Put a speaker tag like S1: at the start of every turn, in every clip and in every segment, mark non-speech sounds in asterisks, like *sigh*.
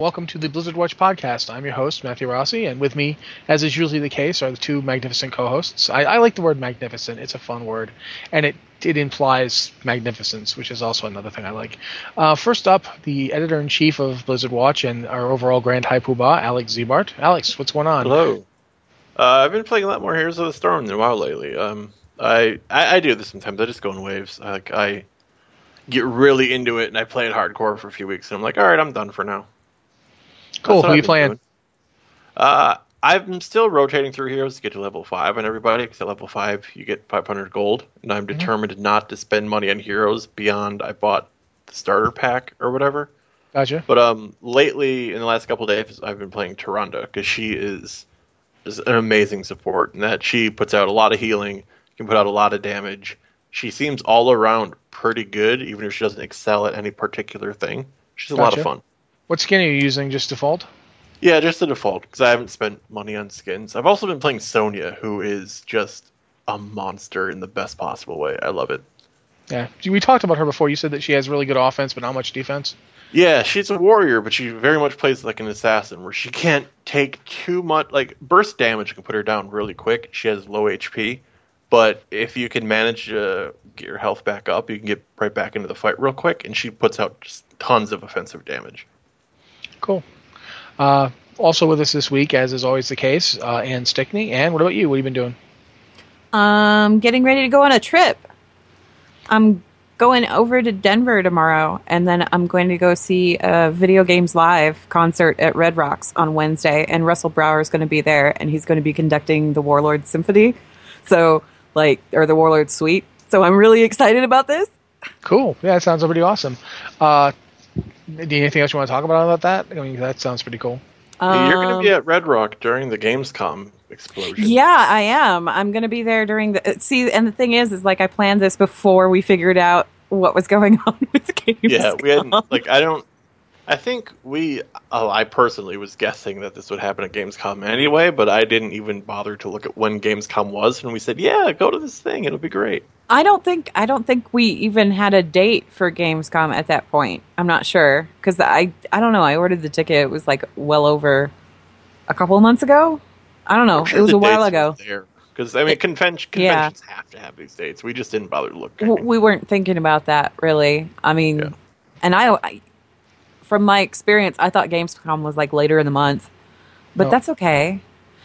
S1: Welcome to the Blizzard Watch podcast. I'm your host, Matthew Rossi, and with me, as is usually the case, are the two magnificent co hosts. I, I, like the word magnificent, it's a fun word, and it, it implies magnificence, which is also another thing I like. Uh, first up, the editor in chief of Blizzard Watch and our overall Grand High Poobah, Alex Ziebart. Alex, what's going on?
S2: Hello. Uh, I've been playing a lot more Heroes of the Storm than while lately. Um, I, I, I do this sometimes. I just go in waves. Like I get really into it and I play it hardcore for a few weeks and I'm like, all right, I'm done for now.
S1: Cool. Who are you playing?
S2: Uh, I'm still rotating through heroes to get to level five on everybody. Because at level five, you get 500 gold, and I'm mm-hmm. determined not to spend money on heroes beyond I bought the starter pack or whatever.
S1: Gotcha.
S2: But um, lately in the last couple days, I've been playing Tyrande because she is is an amazing support, and that she puts out a lot of healing, can put out a lot of damage. She seems all around pretty good, even if she doesn't excel at any particular thing. She's a gotcha. lot of fun.
S1: What skin are you using? Just default?
S2: Yeah, just the default because I haven't spent money on skins. I've also been playing Sonya, who is just a monster in the best possible way. I love it.
S1: Yeah, we talked about her before. You said that she has really good offense, but not much defense.
S2: Yeah, she's a warrior, but she very much plays like an assassin, where she can't take too much. Like burst damage can put her down really quick. She has low HP, but if you can manage to get your health back up, you can get right back into the fight real quick, and she puts out just tons of offensive damage.
S1: Cool. Uh, also with us this week, as is always the case, uh, Ann Stickney. Ann, what about you? What have you been doing?
S3: Um, getting ready to go on a trip. I'm going over to Denver tomorrow, and then I'm going to go see a Video Games Live concert at Red Rocks on Wednesday. And Russell Brower is going to be there, and he's going to be conducting the Warlord Symphony. So, like, or the Warlord Suite. So I'm really excited about this.
S1: Cool. Yeah, that sounds pretty awesome. Uh, anything else you want to talk about about that? I mean, that sounds pretty cool.
S2: Um, You're going to be at Red Rock during the Gamescom explosion.
S3: Yeah, I am. I'm going to be there during the see. And the thing is, is like I planned this before we figured out what was going *laughs* on with Gamescom.
S2: Yeah, we hadn't like I don't I think we, oh, I personally was guessing that this would happen at Gamescom anyway, but I didn't even bother to look at when Gamescom was, and we said, "Yeah, go to this thing; it'll be great."
S3: I don't think I don't think we even had a date for Gamescom at that point. I'm not sure because I I don't know. I ordered the ticket; it was like well over a couple of months ago. I don't know. Sure it was a while ago.
S2: Because I mean, convention, conventions yeah. have to have these dates. We just didn't bother to look.
S3: We weren't thinking about that really. I mean, yeah. and I, I from my experience, I thought Gamescom was like later in the month, but no. that's okay.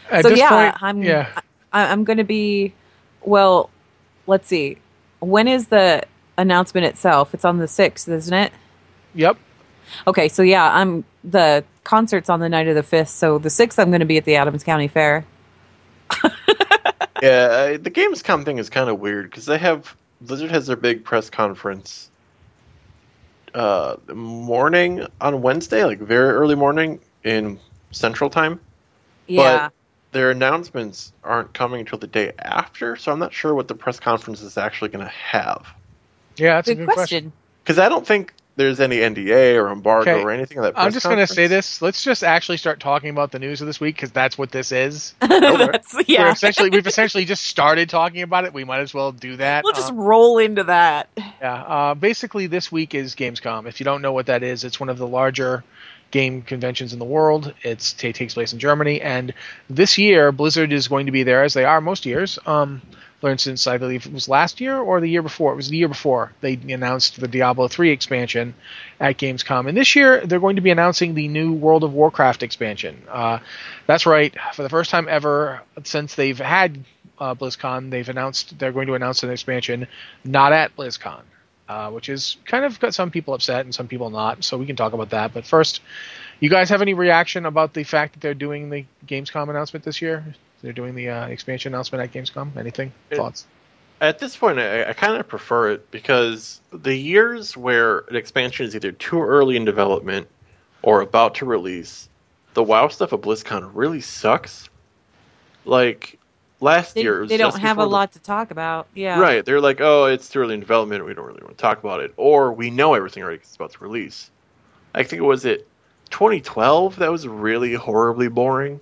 S3: At so yeah, point, I'm yeah. I, I'm going to be. Well, let's see. When is the announcement itself? It's on the sixth, isn't it?
S1: Yep.
S3: Okay, so yeah, I'm the concert's on the night of the fifth. So the sixth, I'm going to be at the Adams County Fair. *laughs*
S2: yeah, uh, the Gamescom thing is kind of weird because they have Blizzard has their big press conference uh, morning on Wednesday, like very early morning in Central Time.
S3: Yeah. But
S2: their announcements aren't coming until the day after, so I'm not sure what the press conference is actually going to have.
S1: Yeah, that's good a good question.
S2: Because I don't think there's any NDA or embargo okay. or anything. That
S1: I'm just going to say this. Let's just actually start talking about the news of this week because that's what this is. *laughs*
S3: that's, yeah.
S1: We're essentially, we've *laughs* essentially just started talking about it. We might as well do that.
S3: We'll just uh, roll into that.
S1: Yeah. Uh, basically, this week is Gamescom. If you don't know what that is, it's one of the larger game conventions in the world. It's, it takes place in Germany, and this year Blizzard is going to be there as they are most years. Um, for instance, I believe it was last year or the year before. It was the year before they announced the Diablo 3 expansion at Gamescom. And this year, they're going to be announcing the new World of Warcraft expansion. Uh, that's right. For the first time ever since they've had uh, BlizzCon, they've announced they're going to announce an expansion not at BlizzCon, uh, which is kind of got some people upset and some people not. So we can talk about that. But first, you guys have any reaction about the fact that they're doing the Gamescom announcement this year? They're doing the uh, expansion announcement at Gamescom. Anything it, thoughts?
S2: At this point, I, I kind of prefer it because the years where an expansion is either too early in development or about to release, the WoW stuff at BlizzCon really sucks. Like last
S3: they,
S2: year,
S3: they don't have a the, lot to talk about. Yeah,
S2: right. They're like, oh, it's too early in development. We don't really want to talk about it, or we know everything already because it's about to release. I think it was it 2012 that was really horribly boring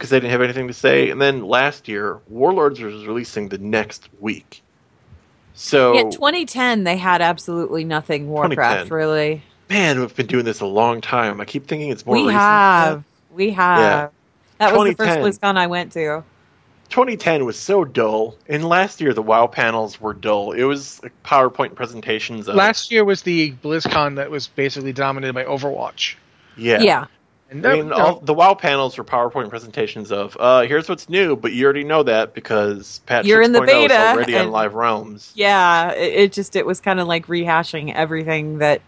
S2: because they didn't have anything to say. And then last year, Warlords was releasing the next week. So
S3: yeah, 2010 they had absolutely nothing Warcraft really.
S2: man, we've been doing this a long time. I keep thinking it's more
S3: we
S2: recent.
S3: have. We have.
S2: Yeah.
S3: That was the first BlizzCon I went to.
S2: 2010 was so dull, and last year the WoW panels were dull. It was like PowerPoint presentations. Of,
S1: Last year was the BlizzCon that was basically dominated by Overwatch.
S2: yeah,
S3: Yeah.
S1: And
S2: I mean,
S1: no,
S2: all, the WoW panels were PowerPoint presentations of, uh, here's what's new, but you already know that because patch
S3: You're in the
S2: 6.0 is
S3: beta,
S2: already on Live Realms.
S3: Yeah. It, it just it was kind of like rehashing everything that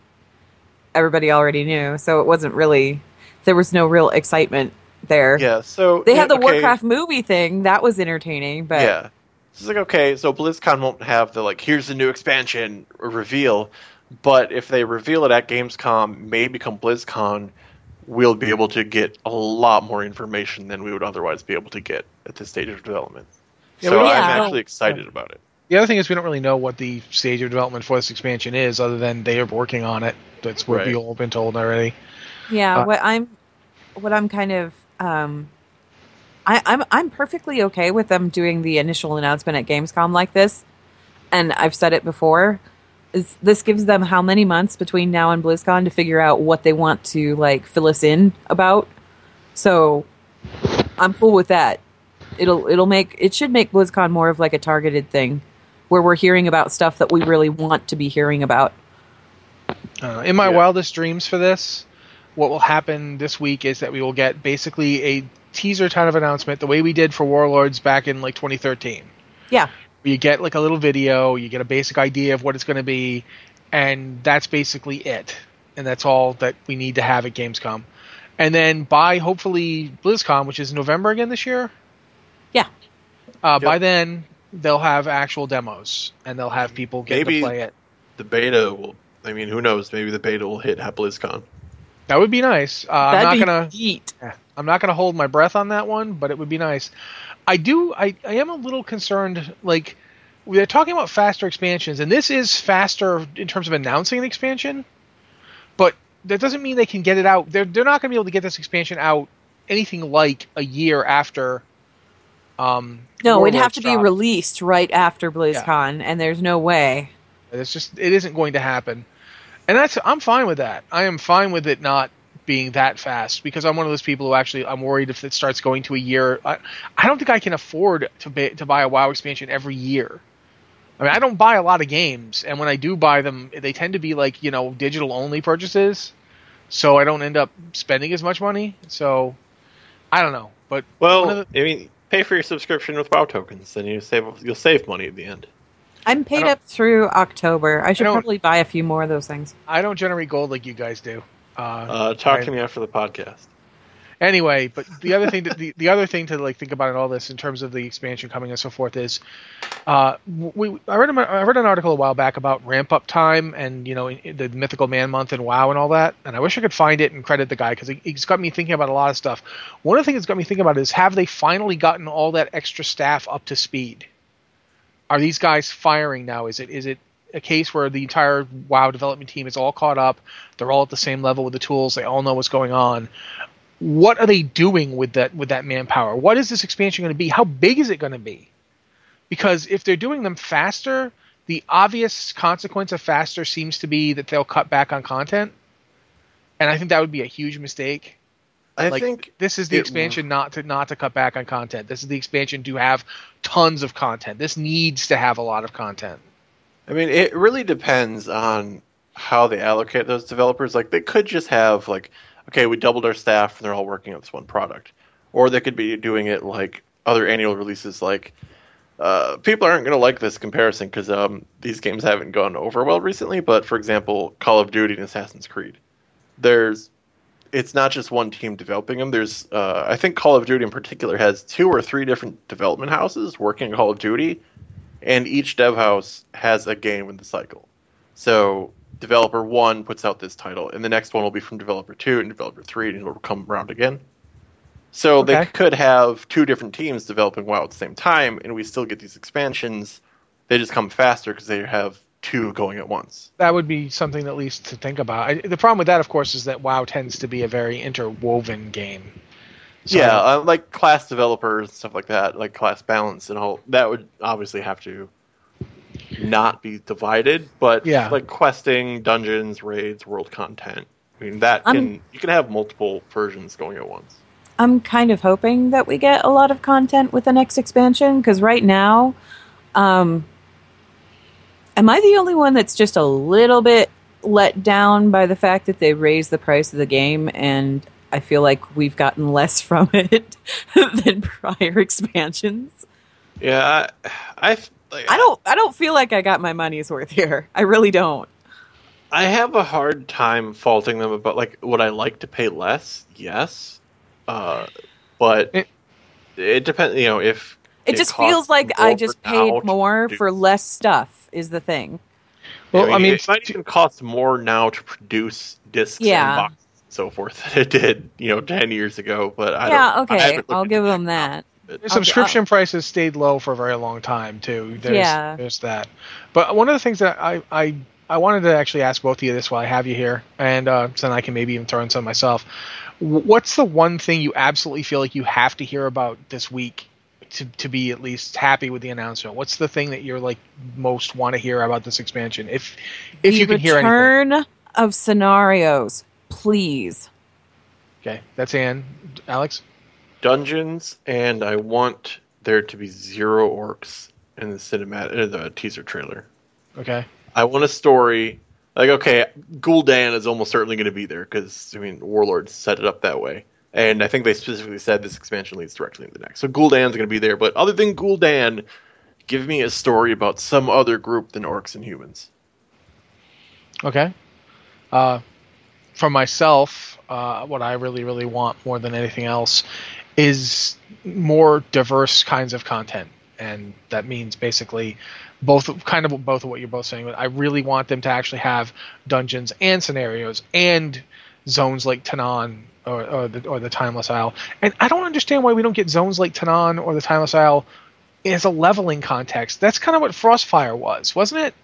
S3: everybody already knew. So it wasn't really there was no real excitement there.
S2: Yeah, so
S3: They had the
S2: okay,
S3: Warcraft movie thing. That was entertaining, but
S2: Yeah, it's like okay, so BlizzCon won't have the like, here's the new expansion reveal, but if they reveal it at Gamescom, maybe come BlizzCon, we'll be able to get a lot more information than we would otherwise be able to get at this stage of development.
S1: Yeah,
S2: so
S3: we-
S2: I'm actually excited about it.
S1: the other thing is we don't really know what the stage of development for this expansion is, other than they are working on it. That's what
S2: Right.
S1: we've all been told already.
S3: Yeah,
S1: Uh,
S3: what I'm what I'm kind of um I, I'm I'm perfectly okay with them doing the initial announcement at Gamescom like this. And I've said it before. Is this gives them how many months between now and BlizzCon to figure out what they want to like fill us in about. So I'm cool with that. It'll it'll make it should make BlizzCon more of like a targeted thing where we're hearing about stuff that we really want to be hearing about.
S1: Uh, in my
S2: Yeah.
S1: wildest dreams for this, what will happen this week is that we will get basically a teaser kind of announcement, the way we did for Warlords back in like 2013.
S3: Yeah.
S1: You get like a little video, you get a basic idea of what it's going to be, and that's basically it. And that's all that we need to have at Gamescom. And then by hopefully BlizzCon, which is November again this year,
S3: Yeah.
S1: uh,
S2: Yep.
S1: by then they'll have actual demos and they'll have people get
S2: Maybe-
S1: to play it.
S2: The beta will. I mean, who knows? Maybe the beta will hit at BlizzCon.
S1: That would be nice. Uh, I'm not gonna.
S3: neat.
S1: I'm not going to hold my breath on that one, but it would be nice. I do. I, I am a little concerned. Like we're talking about faster expansions, and this is faster in terms of announcing an expansion, but that doesn't mean they can get it out. They're they're not going to be able to get this expansion out anything like a year after. Um,
S3: No, it'd have
S1: Warlords
S3: to be released right after BlizzCon, and there's no way.
S1: It's just it isn't going to happen, and that's I'm fine with that. I am fine with it not being that fast because I'm one of those people who actually I'm worried if it starts going to a year. I, I don't think I can afford to ba- to buy a WoW expansion every year. I mean, I don't buy a lot of games, and when I do buy them, they tend to be like you know digital only purchases, so I don't end up spending as much money. So I don't know, but
S2: Well,
S1: one of
S2: I mean, pay for your subscription with WoW tokens, then you save. You'll save money at the end.
S3: I'm paid up through October. I should
S1: don't-
S3: probably buy a few more of those things.
S1: I don't generate gold like you guys do. Uh,
S2: Uh, talk
S1: I-
S2: to me after the podcast.
S1: anyway but the other thing that the, the other thing to like think about in all this in terms of the expansion coming and so forth is uh we I read, a, I read an article a while back about ramp up time and you know the mythical man month and wow and all that and i wish i could find it and credit the guy because he, he's got me thinking about a lot of stuff. One of the things that's got me thinking about is have they finally gotten all that extra staff up to speed? Are these guys firing now? Is it is it a case where the entire wow development team is all caught up they're all at the same level with the tools they all know what's going on what are they doing with that with that manpower? What is this expansion going to be? How big is it going to be? Because if they're doing them faster, the obvious consequence of faster seems to be that they'll cut back on content, and I think that would be a huge mistake.
S2: I
S1: like
S2: think
S1: this is the expansion not to not to cut back on content. This is the expansion to have tons of content. This needs to have a lot of content.
S2: I mean, it really depends on how they allocate those developers. Like, they could just have like, okay, we doubled our staff and they're all working on this one product, or they could be doing it like other annual releases. Like, uh, people aren't going to like this comparison because um, these games haven't gone over well recently. But for example, Call of Duty and Assassin's Creed, there's it's not just one team developing them. There's, uh, I think Call of Duty in particular has two or three different development houses working on Call of Duty, and each dev house has a game in the cycle. So developer one puts out this title, and the next one will be from developer two and developer three, and it'll come around again. So they could have two different teams developing WoW at the same time, and we still get these expansions. They just come faster because they have two going at once.
S1: That would be something at least to think about. I, the problem with that, of course, is that WoW tends to be a very interwoven game. So-
S2: yeah, uh, like class developers and stuff like that, like class balance and all that would obviously have to not be divided, but
S1: Yeah.
S2: like questing, dungeons, raids, world content. I mean that
S3: I'm-
S2: can you can have multiple versions going at once.
S3: I'm kind of hoping that we get a lot of content with the next expansion because right now, um, am I the only one that's just a little bit let down by the fact that they raised the price of the game and I feel like we've gotten less from *laughs* it than prior expansions?
S2: Yeah, I, I, like,
S3: I don't I don't feel like I got my money's worth here. I really don't.
S2: I have a hard time faulting them about like would I like to pay less? Yes, uh, but
S1: It-
S2: it, depends. You know, if
S3: It,
S2: It
S3: just feels like I just paid more for less stuff is the thing.
S1: Well, I mean,
S2: it might even cost more now to produce discs
S3: Yeah.
S2: and boxes and so forth *laughs* than it did, you know, ten years ago. But I
S3: yeah,
S2: don't, I
S3: okay. I'll
S2: into
S3: give
S2: that
S3: them
S2: now.
S3: that.
S1: The
S3: I'll-
S1: subscription prices stayed low for a very long time too. There's,
S3: Yeah.
S1: there's that. But one of the things that I I, I wanted to actually ask both of you this while I have you here, and uh, so then I can maybe even throw in some myself. What's the one thing you absolutely feel like you have to hear about this week to to be at least happy with the announcement? What's the thing that you're like most want to hear about this expansion? If if
S3: the
S1: you can hear anything.
S3: return of scenarios, please.
S1: Okay, that's Ann. Alex.
S2: dungeons, and I want there to be zero orcs in the cinematic, the teaser trailer.
S1: Okay.
S2: I want a story. Like, okay, Gul'dan is almost certainly going to be there because I mean, Warlords set it up that way, and I think they specifically said this expansion leads directly into the next. So Gul'dan's going to be there, but other than Gul'dan, give me a story about some other group than orcs and humans.
S1: Okay. Uh, for myself, uh, what I really, really want more than anything else is more diverse kinds of content, and that means basically both, kind of both of what you're both saying. But I really want them to actually have dungeons and scenarios and zones like Tanaan or, or the or the Timeless Isle. And I don't understand why we don't get zones like Tanaan or the Timeless Isle as a leveling context. That's kind of what Frostfire was, wasn't it?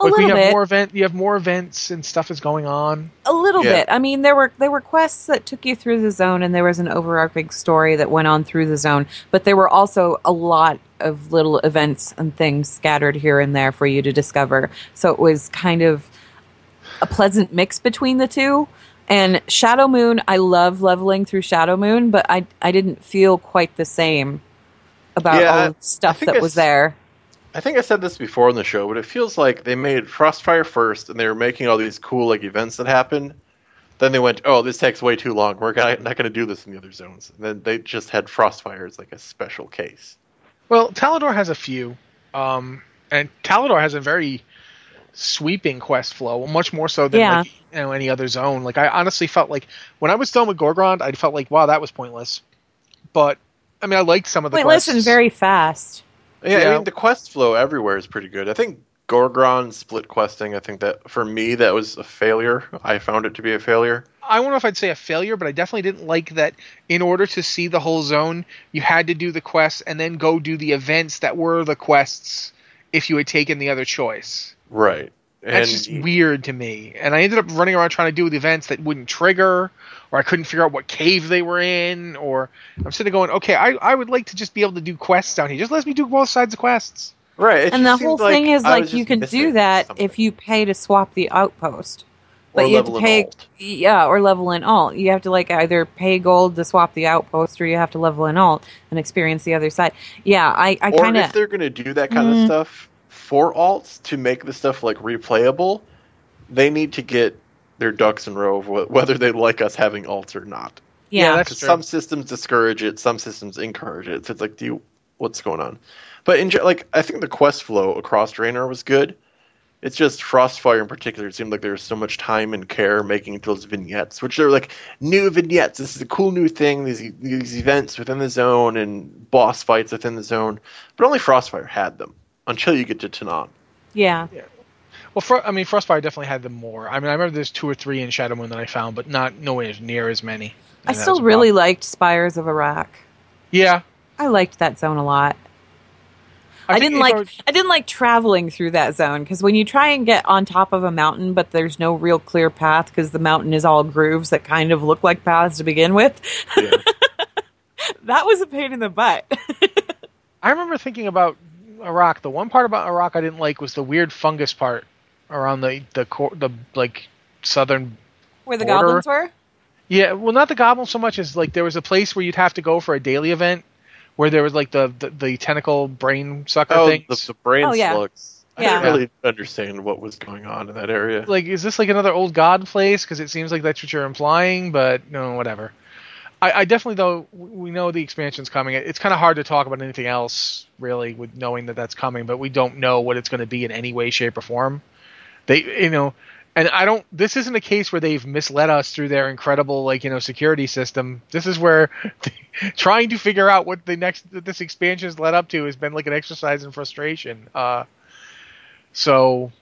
S3: A
S1: like we have
S3: bit.
S1: more event you have more events and stuff is going on
S3: A little
S2: Yeah.
S3: bit. I mean, there were there were quests that took you through the zone, and there was an overarching story that went on through the zone. But there were also a lot of little events and things scattered here and there for you to discover. So it was kind of a pleasant mix between the two. And Shadowmoon, I love leveling through Shadowmoon, but I I didn't feel quite the same about
S2: Yeah,
S3: all the stuff that was there.
S2: I think I said this before on the show, but it feels like they made Frostfire first, and they were making all these cool like events that happen. Then they went, "Oh, this takes way too long. We're gonna, not going to do this in the other zones." And then they just had Frostfire as like a special case.
S1: well talador has a few um and talador has a very sweeping quest flow much more so than
S3: Yeah.
S1: like you know any other zone like i honestly felt like when i was done with gorgrond i felt like wow that was pointless but i mean i liked some of the
S3: Wait,
S1: quests
S3: listen, very fast.
S2: Yeah,
S1: Yeah.
S2: I mean the quest flow everywhere is pretty good. I think Gorgrond split questing. I think that for me that was a failure. I found it to be a failure.
S1: I don't know if I'd say a failure, but I definitely didn't like that in order to see the whole zone, you had to do the quests and then go do the events that were the quests if you had taken the other choice.
S2: Right.
S1: That's
S2: and
S1: just weird to me. And I ended up running around trying to do the events that wouldn't trigger, or I couldn't figure out what cave they were in, or I'm sitting there going, okay, I, I would like to just be able to do quests down here. Just let me do both sides of quests.
S2: right. it
S3: and the whole
S2: seemed
S3: thing is like you can do that
S2: something.
S3: if you pay to swap the outpost
S2: Or
S3: but you have to pay
S2: alt.
S3: yeah or level an alt you have to like either pay gold to swap the outpost or you have to level an alt and experience the other side yeah i, I
S2: or
S3: kind
S2: if
S3: of
S2: they're going to do that kind
S3: Mm.
S2: of stuff for alts to make the stuff like replayable, they need to get their ducks in row of wh- whether they like us having alts or not.
S3: yeah,
S1: that's- true.
S2: some systems discourage it, some systems encourage it. So it's like, do you, what's going on? But in ge- like, I think the quest flow across Draenor was good. It's just Frostfire in particular. It seemed like there was so much time and care making those vignettes, which are like new vignettes. This is a cool new thing. These these events within the zone and boss fights within the zone. But only Frostfire had them until you get to Tanaan.
S3: yeah
S1: Well, Fro- I mean, Frostfire definitely had them more. I mean, I remember there's two or three in Shadowmoon that I found, but not nowhere near as many.
S3: i
S1: And that
S3: still really
S1: problem.
S3: liked spires of Arak
S1: Yeah,
S3: i liked that zone a lot I,
S1: think
S3: didn't like
S1: I
S3: I didn't like traveling through that zone because when you try and get on top of a mountain, but there's no real clear path because the mountain is all grooves that kind of look like paths to begin with.
S2: Yeah. *laughs*
S3: that was a pain in the butt. *laughs*
S1: I remember thinking about Arak, the one part about Arak I didn't like was the weird fungus part around the the cor- the like southern.
S3: Where the
S1: Border.
S3: goblins were?
S1: Yeah, well, not the goblins so much as like there was a place where you'd have to go for a daily event where there was like the the, the tentacle brain sucker thing.
S2: Oh, the, the brain
S3: Oh, yeah.
S2: slugs. I
S3: Yeah.
S2: didn't really understand what was going on in that area.
S1: like, is this like another old god place? Because it seems like that's what you're implying, but no, whatever. I, I definitely though we know the expansion's coming. It's kind of hard to talk about anything else really with knowing that that's coming, but we don't know what it's going to be in any way, shape, or form. They, you know, and I don't. This isn't a case where they've misled us through their incredible like you know security system. This is where *laughs* trying to figure out what the next this expansion has led up to has been like an exercise in frustration. Uh, so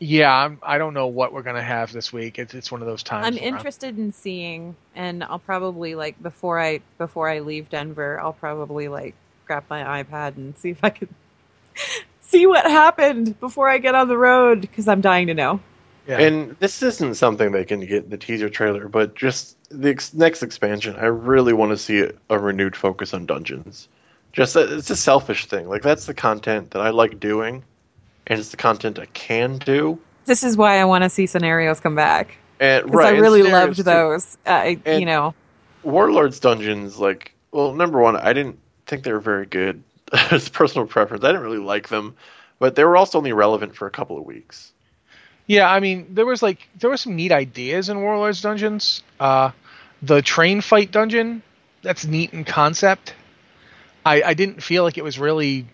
S1: yeah, I'm, I don't know what we're gonna have this week. It's it's one of those times.
S3: I'm
S1: where
S3: interested in seeing, and I'll probably like before I before I leave Denver, I'll probably like grab my iPad and see if I can *laughs* see what happened before I get on the road because I'm dying to know.
S1: Yeah.
S2: And this isn't something they can get in the teaser trailer, but just the ex- next expansion, I really want to see a, a renewed focus on dungeons. Just that it's a selfish thing. Like that's the content that I like doing, and it's the content I can do.
S3: This is why I want to see scenarios come back
S2: And
S3: because
S2: right,
S3: I really
S2: scenarios,
S3: loved those. I,
S2: And-
S3: you know,
S2: Warlords dungeons, like, well, number one, I didn't think they were very good. *laughs* It's personal preference. I didn't really like them, but they were also only relevant for a couple of weeks.
S1: Yeah, I mean, there was like there were some neat ideas in Warlords Dungeons. Uh, the train fight dungeon, that's neat in concept. I, I didn't feel like it was really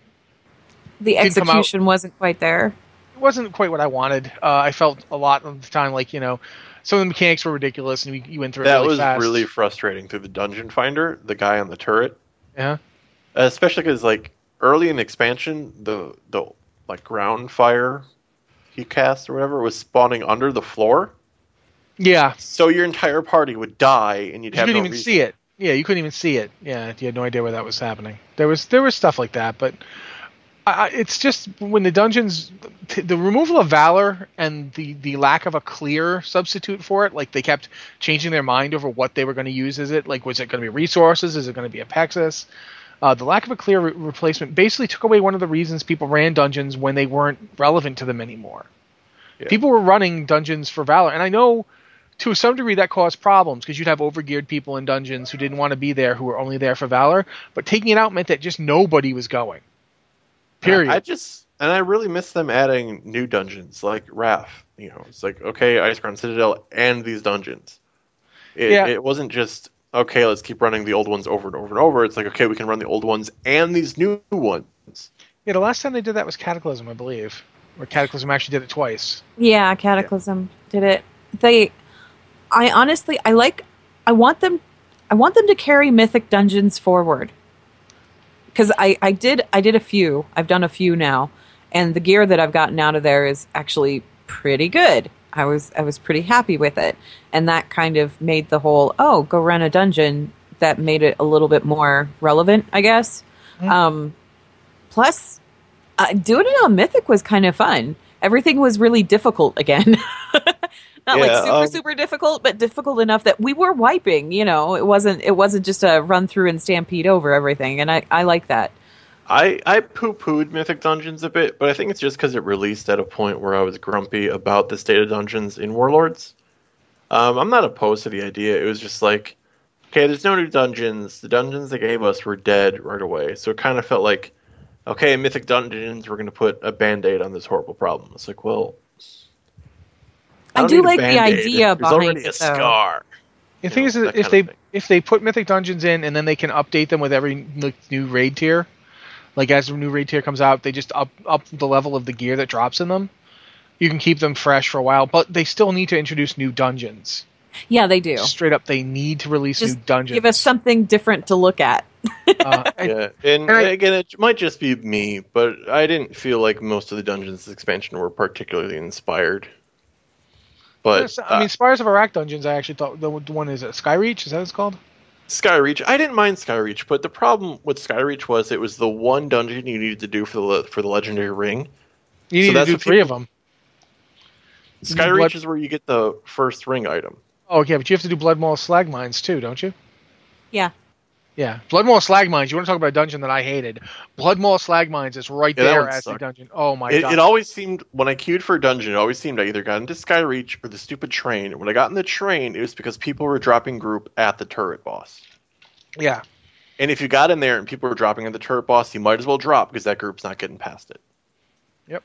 S3: the
S1: didn't come out-
S3: execution wasn't quite there.
S1: it wasn't quite what I wanted. Uh, I felt a lot of the time like you know some of the mechanics were ridiculous and you, you went through it
S2: That
S1: really
S2: was
S1: fast.
S2: really frustrating through the dungeon finder, the guy on the turret.
S1: yeah.
S2: especially because like early in the expansion the the like ground fire he cast or whatever was spawning under the floor
S1: Yeah,
S2: so your entire party would die and you'd
S1: you
S2: have
S1: couldn't
S2: no
S1: even
S2: reason.
S1: see it. Yeah, you couldn't even see it. Yeah, you had no idea where that was happening. There was there was stuff like that, but I, it's just when the dungeons, t- the removal of valor and the the lack of a clear substitute for it, like they kept changing their mind over what they were going to use as it. Like, was it going to be resources? Is it going to be Apexis? Uh, the lack of a clear re- replacement basically took away one of the reasons people ran dungeons when they weren't relevant to them anymore.
S2: Yeah.
S1: People were running dungeons for valor, and I know to some degree that caused problems because you'd have overgeared people in dungeons who didn't want to be there who were only there for valor but taking it out meant that just nobody was going period
S2: i just and i really miss them adding new dungeons like Wrath. you know it's like okay Icecrown Citadel and these dungeons it,
S1: Yeah.
S2: it wasn't just okay let's keep running the old ones over and over and over it's like okay we can run the old ones and these new ones
S1: yeah the last time they did that was cataclysm i believe where cataclysm actually did it twice
S3: Yeah, Cataclysm did it. They, I honestly, I like, I want them, I want them to carry Mythic Dungeons forward. Because I, I did, I did a few. I've done a few now, and the gear that I've gotten out of there is actually pretty good. I was, I was pretty happy with it, and that kind of made the whole, oh, go run a dungeon. That made it a little bit more relevant, I guess.
S1: Mhm.
S3: Um, plus, uh, doing it on Mythic was kind of fun. Everything was really difficult again. *laughs* Not like super
S2: um,
S3: super difficult, but difficult enough that we were wiping. You know, it wasn't it wasn't just a run through and stampede over everything, and I I like that.
S2: I, I poo pooed Mythic Dungeons a bit, but I think it's just because it released at a point where I was grumpy about the state of dungeons in Warlords. Um, I'm not opposed to the idea. It was just like, okay, there's no new dungeons. The dungeons they gave us were dead right away. So it kind of felt like, okay, in Mythic Dungeons, we're going to put a band aid on this horrible problem. It's like, well.
S3: I
S2: don't
S3: do like the idea
S2: There's
S3: behind
S2: already
S3: it,
S2: a
S3: though.
S2: scar.
S1: the thing
S2: know,
S1: is
S2: that
S1: that if they if they put mythic dungeons in and then they can update them with every new raid tier like as a new raid tier comes out they just up up the level of the gear that drops in them you can keep them fresh for a while but they still need to introduce new dungeons
S3: Yeah, they do.
S1: straight up they need to release
S3: Just
S1: new dungeons
S3: Give us something different to look at.
S1: uh, *laughs* and-
S2: Yeah, and,
S1: and I-
S2: again, it might just be me, but I didn't feel like most of the dungeons expansion were particularly inspired. But
S1: I mean, Spires of Arak dungeons. I actually thought the the one is it Skyreach. Is that what it's called?
S2: uh, Skyreach, I didn't mind Skyreach, but the problem with Skyreach was it was the one dungeon you needed to do for the for the legendary ring.
S1: You
S2: So
S1: need to do three
S2: people-
S1: of them.
S2: Skyreach
S1: Blood-
S2: is where you get the first ring item.
S1: Oh, yeah, but you have to do Blood Maul slag mines too, don't you?
S3: Yeah.
S1: Yeah, Blood Bloodmaul Slag Mines. You want to talk about a dungeon that I hated? Blood Bloodmaul Slag Mines is right
S2: Yeah,
S1: there
S2: one
S1: as the
S2: sucked.
S1: dungeon. Oh my
S2: It,
S1: god!
S2: it always seemed when I queued for a dungeon, it always seemed I either got into Skyreach or the stupid train. And when I got in the train, it was because people were dropping group at the turret boss.
S1: yeah,
S2: And if you got in there and people were dropping at the turret boss, you might as well drop because that group's not getting past it.
S1: Yep.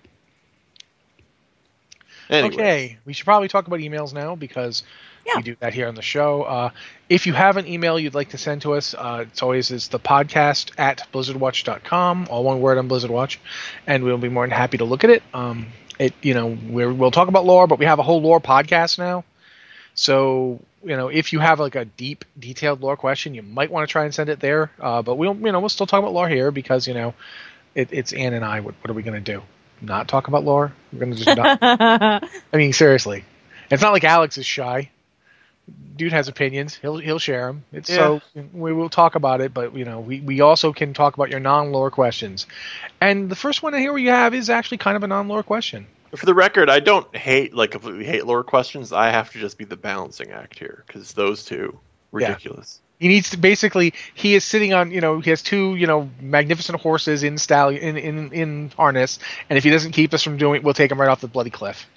S2: Anyway,
S1: Okay, we should probably talk about emails now because
S3: Yeah.
S1: we do that here on the show. Uh, if you have an email you'd like to send to us, uh, it's always it's the podcast at blizzardwatch.com, all one word on Blizzard Watch, and we'll be more than happy to look at it. Um, it you know we're, we'll talk about lore, but we have a whole lore podcast now. So you know if you have like a deep, detailed lore question, you might want to try and send it there. Uh, but we'll you know we'll still talk about lore here because you know it, it's Ann and I. What, what are we going to do? Not talk about lore? We're going to just not. *laughs* I mean, seriously, it's not like Alex is shy. Dude has opinions. He'll he'll share them. It's so we will talk about it, but you know, we, we also can talk about your non-lore questions. And the first one here we have is actually kind of a non-lore question.
S2: for the record, I don't hate like completely hate lore questions. I have to just be the balancing act here because those two ridiculous.
S1: He needs to basically he is sitting on you know he has two you know magnificent horses in stallion in in, in harness, and if he doesn't keep us from doing, we'll take him right off the bloody cliff.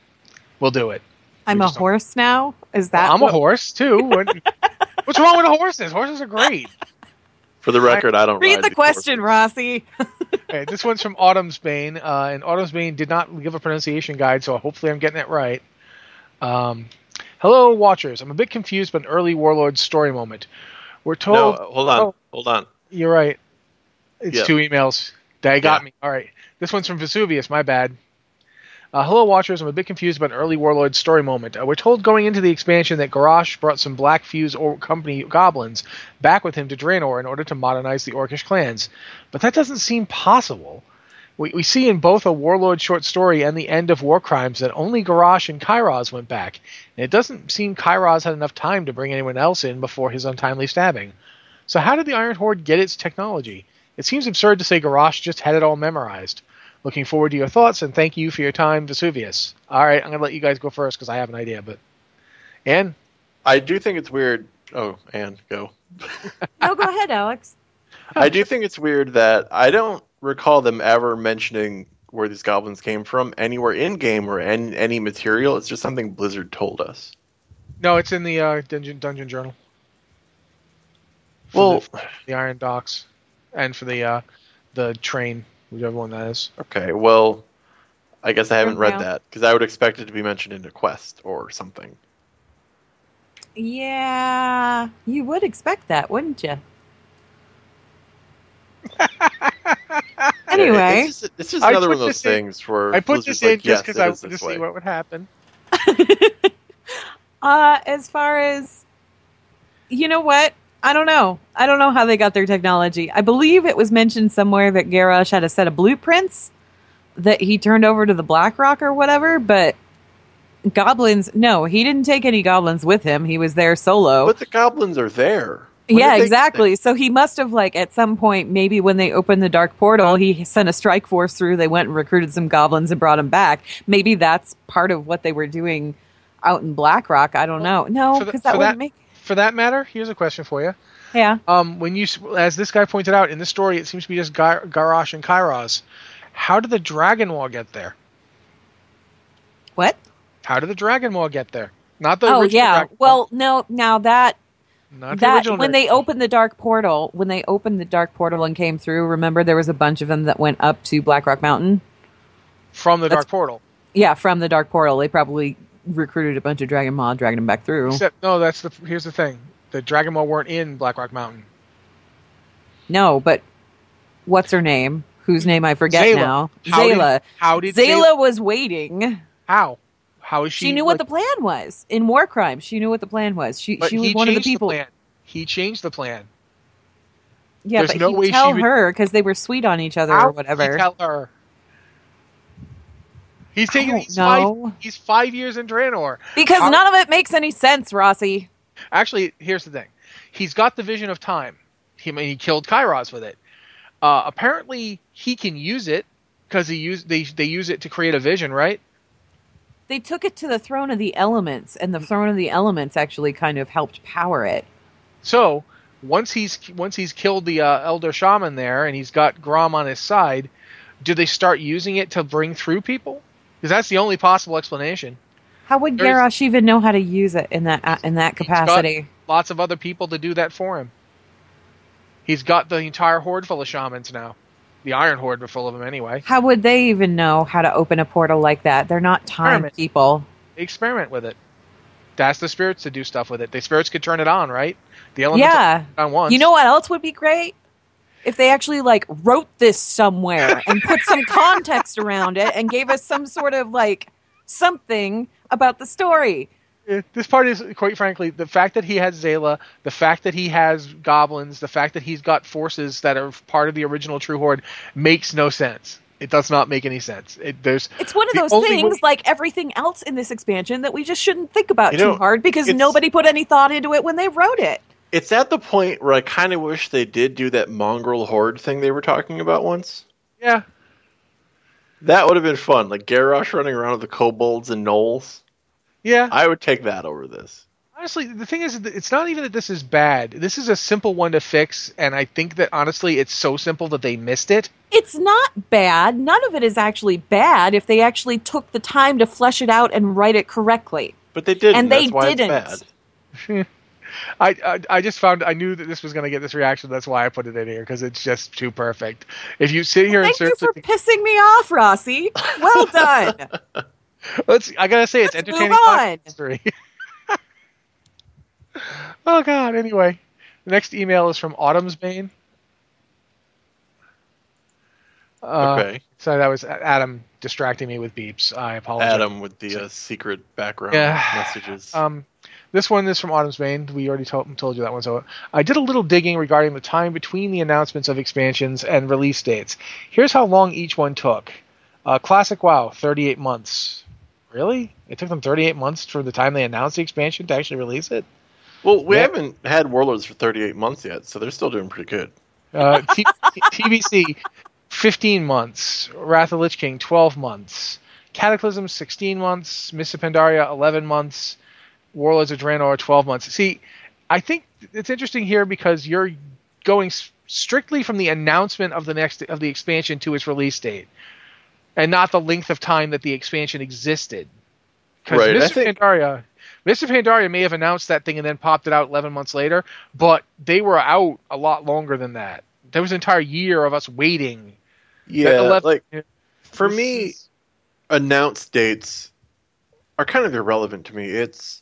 S1: We'll do it.
S3: I'm a
S1: just don't-
S3: horse now. Is that?
S1: I'm
S3: what-
S1: a horse too. What- *laughs* What's wrong with horses? Horses are great.
S2: For the record, I don't
S3: Read
S2: ride
S3: the question,
S2: horses.
S3: Rossi. *laughs*
S1: Okay, this one's from Autumn's Bane, uh, and Autumn's Bane did not give a pronunciation guide, so hopefully I'm getting it right. Um, Hello, watchers. I'm a bit confused by an early Warlord story moment. We're told.
S2: No,
S1: told.
S2: hold on,
S1: oh.
S2: hold on.
S1: You're right. It's
S2: Yeah.
S1: two emails. They got
S2: Yeah.
S1: me. All right. This one's from Vesuvius. My bad. Uh, hello, watchers. I'm a bit confused about an early Warlord story moment. Uh, we're told going into the expansion that Garrosh brought some Black Fuse or Company goblins back with him to Draenor in order to modernize the Orcish clans. But that doesn't seem possible. We, we see in both a Warlord short story and the end of War Crimes that only Garrosh and Kairoz went back, and it doesn't seem Kairoz had enough time to bring anyone else in before his untimely stabbing. So how did the Iron Horde get its technology? It seems absurd to say Garrosh just had it all memorized. Looking forward to your thoughts and thank you for your time, Vesuvius. All right, I'm gonna let you guys go first because I have an idea. But Anne,
S2: I do think it's weird. Oh, and go. *laughs*
S3: No, go ahead, Alex.
S2: I do think it's weird that I don't recall them ever mentioning where these goblins came from anywhere in game or in any material. It's just something Blizzard told us.
S1: no, it's in the uh, Dungeon Dungeon Journal. For
S2: Well,
S1: the, the Iron Docks, and for the uh, the train, whichever one that is.
S2: okay, well, I guess I haven't read that because I would expect it to be mentioned in a quest or something.
S3: Yeah, you would expect that, wouldn't you? *laughs* anyway,
S2: it's just, it's just
S1: I
S2: another
S1: put
S2: one of those
S1: this in-
S2: things where
S1: I put
S2: Blizzard's
S1: this in
S2: like,
S1: just because
S2: it
S1: I wanted to
S2: this
S1: see what would happen. *laughs*
S3: uh, as far as you know, what I don't know. I don't know how they got their technology. I believe it was mentioned somewhere that Garrosh had a set of blueprints that he turned over to the Blackrock or whatever, but. Goblins? No, he didn't take any goblins with him. He was there solo.
S2: But the goblins are there. When
S3: yeah, exactly. So he must have like at some point, maybe when they opened the dark portal, he sent a strike force through. They went and recruited some goblins and brought them back. Maybe that's part of what they were doing out in Blackrock. I don't know. No, because that
S1: for
S3: wouldn't
S1: that-
S3: make.
S1: For that matter, here's a question for you.
S3: Yeah.
S1: Um, when you, as this guy pointed out in the story, it seems to be just Gar- Garrosh and Kairoz. How did the Dragon Maw get there?
S3: What?
S1: How did the Dragon Maw get there? Not the
S3: Oh
S1: original
S3: yeah. Well, no. Now that
S1: not
S3: that
S1: original
S3: when they opened the dark portal, when they opened the dark portal and came through, remember there was a bunch of them that went up to Blackrock Mountain.
S1: from the
S3: That's-
S1: Dark Portal.
S3: Yeah, from the dark portal, they probably recruited a bunch of Dragon Maw, dragging them back through.
S1: Except no, that's the here's the thing: the Dragon Maw weren't in Blackrock Mountain.
S3: No, but what's her name? Whose name I forget
S1: Zaela.
S3: now.
S1: How did-
S3: Zaela.
S1: how did
S3: Zaela was waiting.
S1: How? How is she?
S3: She, knew what the plan was in War Crimes. She knew what the plan was. She she was one of the people.
S1: plan. He changed the plan.
S3: yeah,
S1: There's
S3: but
S1: no
S3: he
S1: way she
S3: tell
S1: would-
S3: her because they were sweet on each other
S1: How
S3: or
S1: did
S3: whatever.
S1: tell her. He's taking.
S3: don't
S1: He's five, he's five years in Draenor.
S3: because
S1: How-
S3: none of it makes any sense, Rossi.
S1: Actually, here's the thing: he's got the vision of time. He I mean, he killed Kairoz with it. Uh, apparently, he can use it because he use they they use it to create a vision, right?
S3: They took it to the throne of the elements, and the throne of the elements actually kind of helped power it.
S1: So, once he's once he's killed the uh, elder shaman there and he's got Grom on his side, do they start using it to bring through people? Because that's the only possible explanation.
S3: How would
S1: There's-
S3: Garrosh even know how to use it in that uh, in that
S1: He's got
S3: capacity?
S1: lots of other people to do that for him. He's got the entire horde full of shamans now. The Iron Horde were full of them anyway.
S3: How would they even know how to open a portal like that? They're not time
S1: Experiment.
S3: people.
S1: They experiment with it. That's the spirits to do stuff with it. The spirits could turn it on, right? The elemental
S3: Yeah.
S1: on once.
S3: You know what else would be great? If they actually like wrote this somewhere and put some *laughs* context around it and gave us some sort of like something about the story.
S1: This part is quite frankly the fact that he has Zaela, the fact that he has goblins, the fact that he's got forces that are part of the original True Horde makes no sense. It does not make any sense. It, there's
S3: It's one of those things
S1: way-
S3: like everything else in this expansion that we just shouldn't think about
S2: You
S3: too
S2: know,
S3: hard because nobody put any thought into it when they wrote it.
S2: It's at the point where I kind of wish they did do that mongrel horde thing they were talking about once.
S1: yeah,
S2: That would have been fun, like Garrosh running around with the kobolds and gnolls.
S1: yeah.
S2: I would take that over this.
S1: Honestly, the thing is, it's not even that this is bad. This is a simple one to fix, and I think that honestly, it's so simple that they missed it.
S3: It's not bad. None of it is actually bad if they actually took the time to flesh it out and write it correctly.
S2: But they didn't.
S3: And they
S2: why
S3: didn't. *laughs*
S2: it's bad.
S1: I, I I just found I knew that this was going to get this reaction. That's why I put it in here because it's just too perfect. If you sit here
S3: Thank
S1: and
S3: you
S1: search,
S3: for pissing me off, Rossi. Well *laughs* done.
S1: let's I gotta say it's
S3: Let's move
S1: entertaining
S3: on.
S1: history. *laughs* oh God. Anyway, the next email is from Autumn's Bane. Uh,
S2: okay.
S1: So that was Adam distracting me with beeps. I apologize.
S2: Adam with the uh, secret background
S1: Yeah.
S2: messages.
S1: Um, this one is from Autumn's Bane. We already told, told you that one. So I did a little digging regarding the time between the announcements of expansions and release dates. Here's how long each one took. Uh, Classic WoW, 38 months. Really? It took them 38 months from the time they announced the expansion to actually release it?
S2: well, we
S1: yeah.
S2: haven't had Warlords for 38 months yet, so they're still doing pretty good.
S1: Uh, T- T- TBC, 15 months. Wrath of Lich King, 12 months. Cataclysm, 16 months. Mists of Pandaria, 11 months. Warlords of Draenor, 12 months. See, I think it's interesting here because you're going s- strictly from the announcement of the next of the expansion to its release date, and not the length of time that the expansion existed. Because
S2: Right,
S1: of
S2: think-
S1: Pandaria, Mr. Pandaria may have announced that thing and then popped it out 11 months later, but they were out a lot longer than that. There was an entire year of us waiting.
S2: Yeah,
S1: 11
S2: like for
S1: This
S2: me,
S1: is-
S2: announced dates are kind of irrelevant to me. It's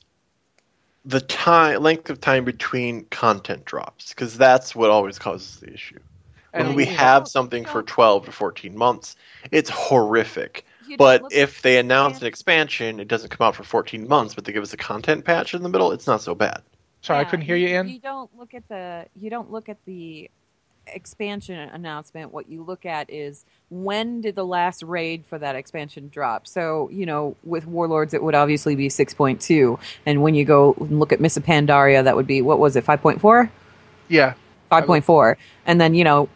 S2: the time length of time between content drops because that's what always causes the issue. When
S1: And
S2: we have
S3: don't-
S2: something for 12 to 14 months, it's horrific. But if they announce an expansion, it doesn't come out for 14 months, but they give us a content patch in the middle, it's not so bad.
S1: Sorry, I couldn't hear you, Ann.
S3: You don't look at the you don't look at the expansion announcement. What you look at is when did the last raid for that expansion drop? So, you know, with Warlords it would obviously be 6.2 and when you go and look at Miss Pandaria that would be what was it 5.4?
S1: Yeah.
S3: 5.4 and then, you know,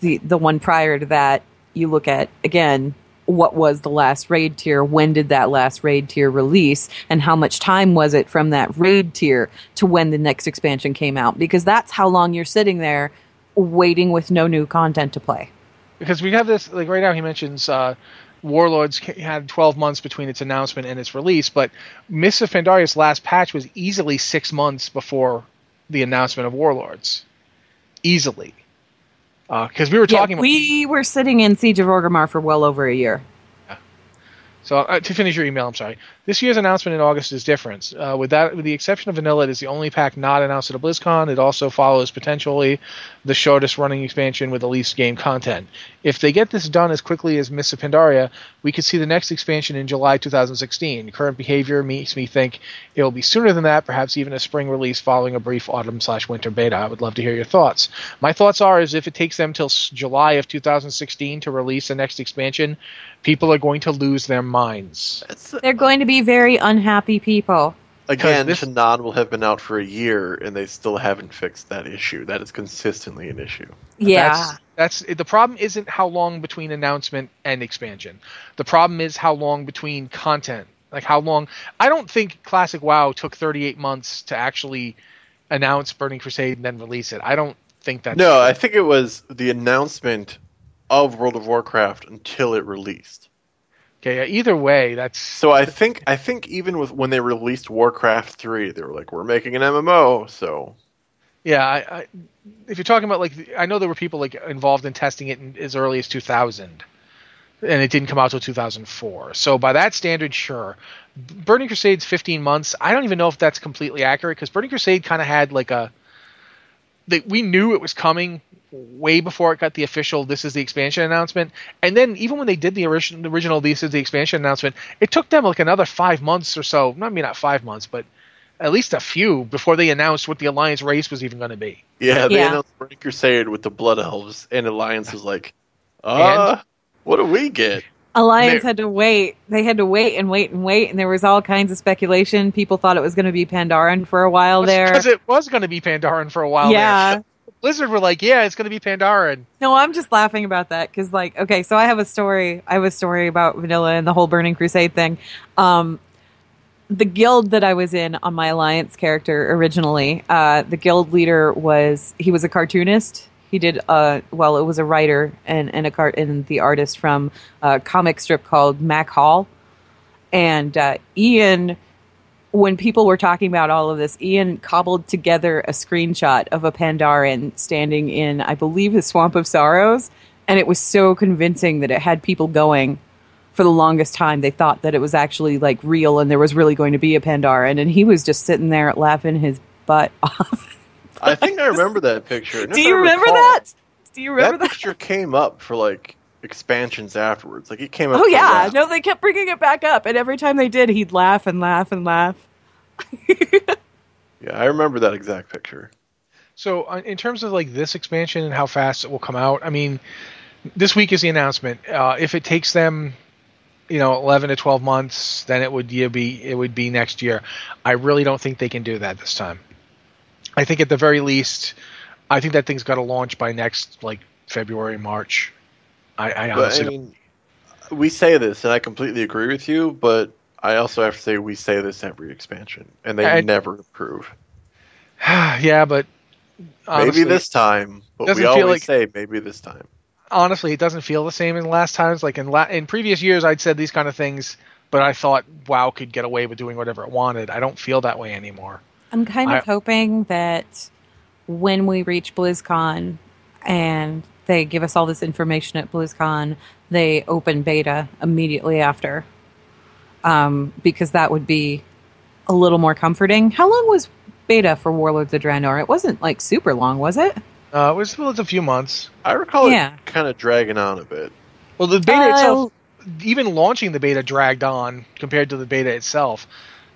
S3: the the one prior to that you look at again what was the last raid tier when did that last raid tier release and how much time was it from that raid tier to when the next expansion came out because that's how long you're sitting there waiting with no new content to play
S1: Because we have this, like right now, he mentions uh, Warlords had 12 months between its announcement and its release, but Mists of Pandaria's last patch was easily six months before the announcement of Warlords. Easily. Because we were
S3: Yeah,
S1: talking about.
S3: we were sitting in siege of orgrimmar for well over a year
S1: So uh, to finish your email, I'm sorry. This year's announcement in August is different. Uh, with that, with the exception of Vanilla, it is the only pack not announced at a BlizzCon. It also follows potentially the shortest running expansion with the least game content. If they get this done as quickly as Mists of Pandaria, we could see the next expansion in July 2016. Current behavior makes me think it will be sooner than that, perhaps even a spring release following a brief autumn slash winter beta. I would love to hear your thoughts. My thoughts are: is if it takes them till July of 2016 to release the next expansion, people are going to lose their minds.
S3: They're going to be very unhappy people
S2: again,
S1: this-
S2: Shannon will have been out for a year and they still haven't fixed that issue. That is consistently an issue.
S3: yeah
S1: That's, that's the problem. Isn't how long between announcement and expansion. The problem is how long between content. Like how long? I don't think Classic WoW took 38 months to actually announce Burning Crusade and then release it. I don't think that's
S2: no,
S1: true.
S2: I think it was the announcement of World of Warcraft until it released.
S1: okay. Either way, that's
S2: So I think I think even with when they released Warcraft three, they were like, "We're making an MMO." So
S1: Yeah, I, I, if you're talking about like, I know there were people like involved in testing it in, as early as 2000, and it didn't come out till 2004. So by that standard, sure. Burning Crusade's 15 months. I don't even know if that's completely accurate because Burning Crusade kind of had like a, that we knew it was coming way before it got the official this is the expansion announcement and then even when they did the original the original this is the expansion announcement it took them like another five months or so i mean not five months but at least a few before they announced what the alliance race was even going to be
S2: yeah, they
S3: Yeah.
S2: announced Burning Crusade with the Blood Elves, and Alliance was like, "Uh, what do we get?"
S3: Alliance had to wait. They had to wait and wait and wait, and there was all kinds of speculation. People thought it was going to be Pandaren for a while there.
S1: because it was going to be Pandaren for a while.
S3: yeah.
S1: Blizzard were like, "Yeah, it's going to be Pandaren."
S3: No, I'm just laughing about that because, like, okay, so I have a story. I have a story about Vanilla and the whole Burning Crusade thing. Um, the guild that I was in on my Alliance character originally, uh, the guild leader was he was a cartoonist. He did uh, well. It was a writer and and a cart and the artist from a comic strip called Mac Hall, and uh, Ian when people were talking about all of this, Ian cobbled together a screenshot of a Pandaren standing in, I believe, the Swamp of Sorrows, and it was so convincing that it had people going for the longest time. They thought that it was actually like real and there was really going to be a Pandaren, and he was just sitting there laughing his butt *laughs* off.
S2: I think I remember that picture.
S3: Do you remember
S2: recall,
S3: that? Do you remember
S2: that
S3: that?
S2: picture came up for like expansions afterwards. Like it came up.
S3: Oh yeah,
S2: that.
S3: no, they kept bringing it back up, and every time they did, he'd laugh and laugh and laugh. *laughs*
S2: Yeah, I remember that exact picture.
S1: So, uh, in terms of like this expansion and how fast it will come out, I mean, this week is the announcement. Uh, if it takes them, you know, eleven to twelve months, then it would be it would be next year. I really don't think they can do that this time. I think at the very least, I think that thing's got to launch by next like February March. I, I
S2: But
S1: honestly
S2: I mean, we say this, and I completely agree with you. But I also have to say we say this every expansion, and they
S1: I-
S2: never improve. *sighs*
S1: yeah, but honestly,
S2: maybe this time, but we always
S1: like-
S2: say maybe this time.
S1: honestly, it doesn't feel the same in last times. Like in la- in previous years, I'd said these kind of things, but I thought WoW could get away with doing whatever it wanted. I don't feel that way anymore.
S3: I'm kind of
S1: I-
S3: hoping that when we reach BlizzCon and they give us all this information at BlizzCon, they open beta immediately after. Um, because that would be a little more comforting. How long was beta for Warlords of Draenor? It wasn't like super long, was it?
S1: Uh, it was, well, it's a few months.
S2: I recall
S3: Yeah.
S2: it kind of dragging on a bit.
S1: Well, the beta
S3: Uh,
S1: itself, even launching the beta, dragged on compared to the beta itself.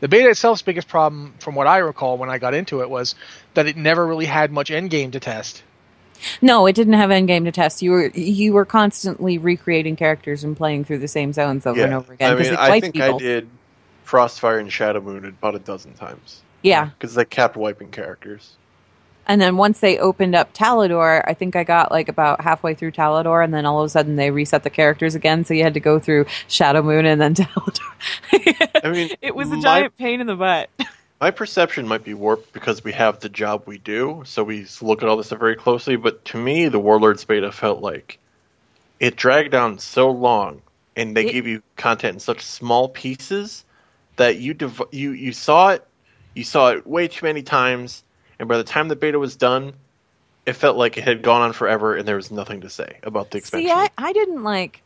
S1: The beta itself's biggest problem, from what I recall when I got into it, was that it never really had much endgame to test.
S3: No, it didn't have endgame to test. You were you were constantly recreating characters and playing through the same zones over and over again
S2: I
S3: because
S2: mean, I
S3: wiped
S2: think
S3: people.
S2: I did Frostfire and Shadowmoon about a dozen times.
S3: Yeah,
S2: because they kept wiping characters.
S3: And then once they opened up Talador, I think I got like about halfway through Talador, and then all of a sudden they reset the characters again. So you had to go through Shadowmoon and then *laughs* Talador.
S2: I mean,
S3: it was a
S2: my-
S3: giant pain in the butt.
S2: My perception might be warped because we have the job we do, so we look at all this stuff very closely. But to me, the Warlords beta felt like it dragged on so long, and they
S3: It-
S2: gave you content in such small pieces that you div- you you saw it, you saw it way too many times, and by the time the beta was done, it felt like it had gone on forever, and there was nothing to say about the expansion.
S3: See, I, I didn't like.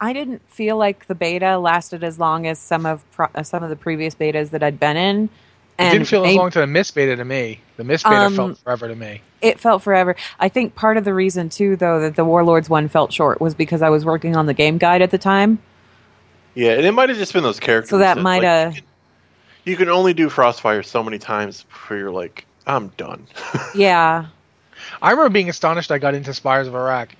S3: I didn't feel like the beta lasted as long as some of pro- uh, some of the previous betas that I'd been in.
S1: It didn't feel as
S3: may-
S1: long to the Mists beta to me. The Mists beta
S3: Um,
S1: felt forever to me.
S3: it felt forever. I think part of the reason too, though, that the Warlords one felt short was because I was working on the game guide at the time.
S2: Yeah, and it might have just been those characters.
S3: So that might,
S2: like,
S3: uh,
S2: you can- You can only do Frostfire so many times before you're like, I'm done. *laughs*
S3: Yeah,
S1: I remember being astonished I got into Spires of Arak.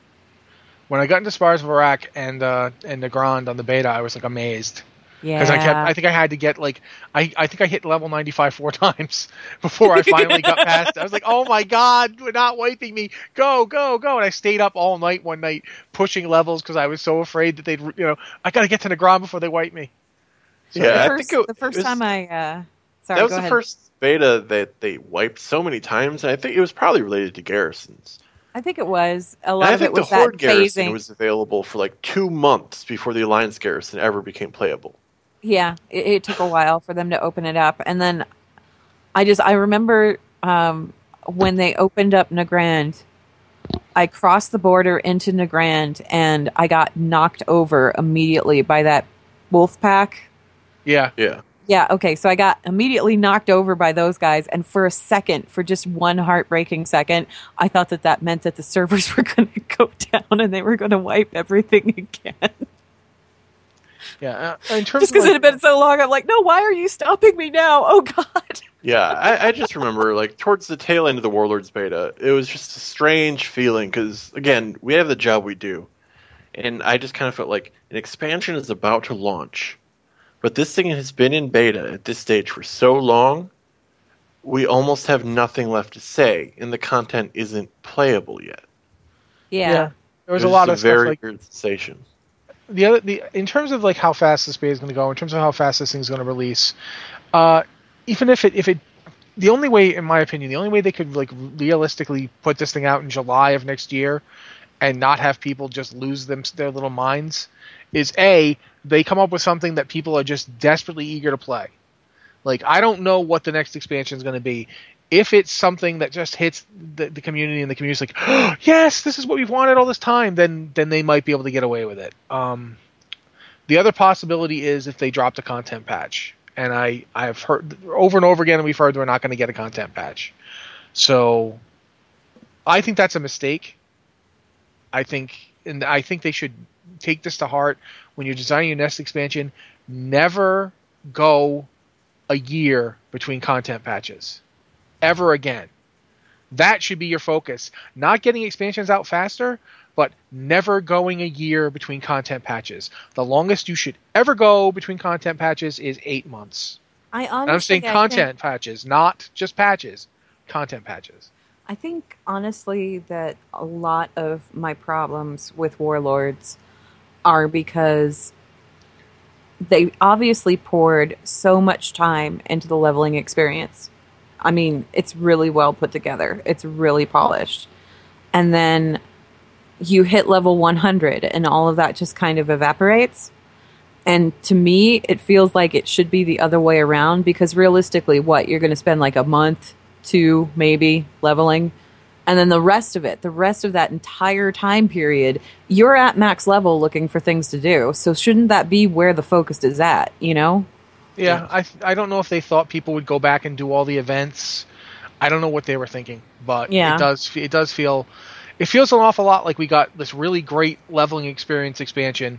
S1: When I got into Spires of Arak and uh, and Nagrand on the beta, I was like amazed
S3: yeah.
S1: because I kept. I think I had to get like I, I think I hit level ninety five four *laughs* times before I finally got past. it. I was like, oh my god, we're not wiping me. Go go go! And I stayed up all night one night pushing levels because I was so afraid that they'd you know I got to get to Nagrand before they wipe me.
S2: yeah,
S3: the
S2: I
S3: first,
S2: think it,
S3: the first
S2: it was-
S3: time I uh, Sorry,
S2: that was
S3: go
S2: the
S3: ahead.
S2: first beta that they wiped so many times. and I think it was probably related to garrisons.
S3: I think it was a
S2: And
S3: lot
S2: I
S3: of it
S2: think the
S3: was that
S2: Horde garrison
S3: phasing.
S2: was available for like two months before the Alliance garrison ever became playable.
S3: Yeah, it, it took a while for them to open it up, and then I just I remember um, when they opened up Nagrand. I crossed the border into Nagrand and I got knocked over immediately by that wolf pack.
S1: Yeah,
S2: Yeah.
S3: Yeah, okay. So I got immediately knocked over by those guys. And for a second, for just one heartbreaking second, I thought that that meant that the servers *laughs* were going to go down and they were going to wipe everything *laughs* again.
S1: Yeah. Uh, in terms
S3: just because
S1: like,
S3: it had been so long, I'm like, no, why are you stopping me now? Oh, God. *laughs*
S2: Yeah, I, I just remember like towards the tail end of the Warlords beta, it was just a strange feeling because again, we have the job we do, and I just kind of felt like an expansion is about to launch, but this thing has been in beta at this stage for so long, we almost have nothing left to say, and the content isn't playable yet.
S3: Yeah.
S1: yeah. There was
S2: It
S1: a lot
S2: just
S1: of stuff
S2: very
S1: like
S2: weird sensation.
S1: The other the in terms of like how fast this beta is going to go, in terms of how fast this thing's going to release, uh, even if it if it the only way, in my opinion, the only way they could like realistically put this thing out in July of next year and not have people just lose them their little minds is a they come up with something that people are just desperately eager to play. Like I don't know what the next expansion is going to be. If it's something that just hits the, the community and the community's like, oh, yes, this is what we've wanted all this time, then then they might be able to get away with it. Um, the other possibility is if they dropped a content patch, and I I've heard over and over again, we've heard we're not going to get a content patch. So I think that's a mistake. I think, and I think they should take this to heart when you're designing your next expansion. Never go a year between content patches, ever again. That should be your focus. Not getting expansions out faster, but never going a year between content patches. The longest you should ever go between content patches is eight months.
S3: I
S1: And
S3: honestly
S1: I'm saying content
S3: think-
S1: patches, not just patches. Content patches.
S3: I think honestly that a lot of my problems with Warlords are because they obviously poured so much time into the leveling experience. I mean, it's really well put together. It's really polished. And then you hit level 100 and all of that just kind of evaporates. And to me, it feels like it should be the other way around because realistically, what you're going to spend like a month, two, maybe leveling. And then the rest of it, the rest of that entire time period, you're at max level looking for things to do. So shouldn't that be where the focus is at, you know?
S1: Yeah, I I don't know if they thought people would go back and do all the events. I don't know what they were thinking, but
S3: Yeah.
S1: it does it does feel it feels an awful lot like we got this really great leveling experience expansion,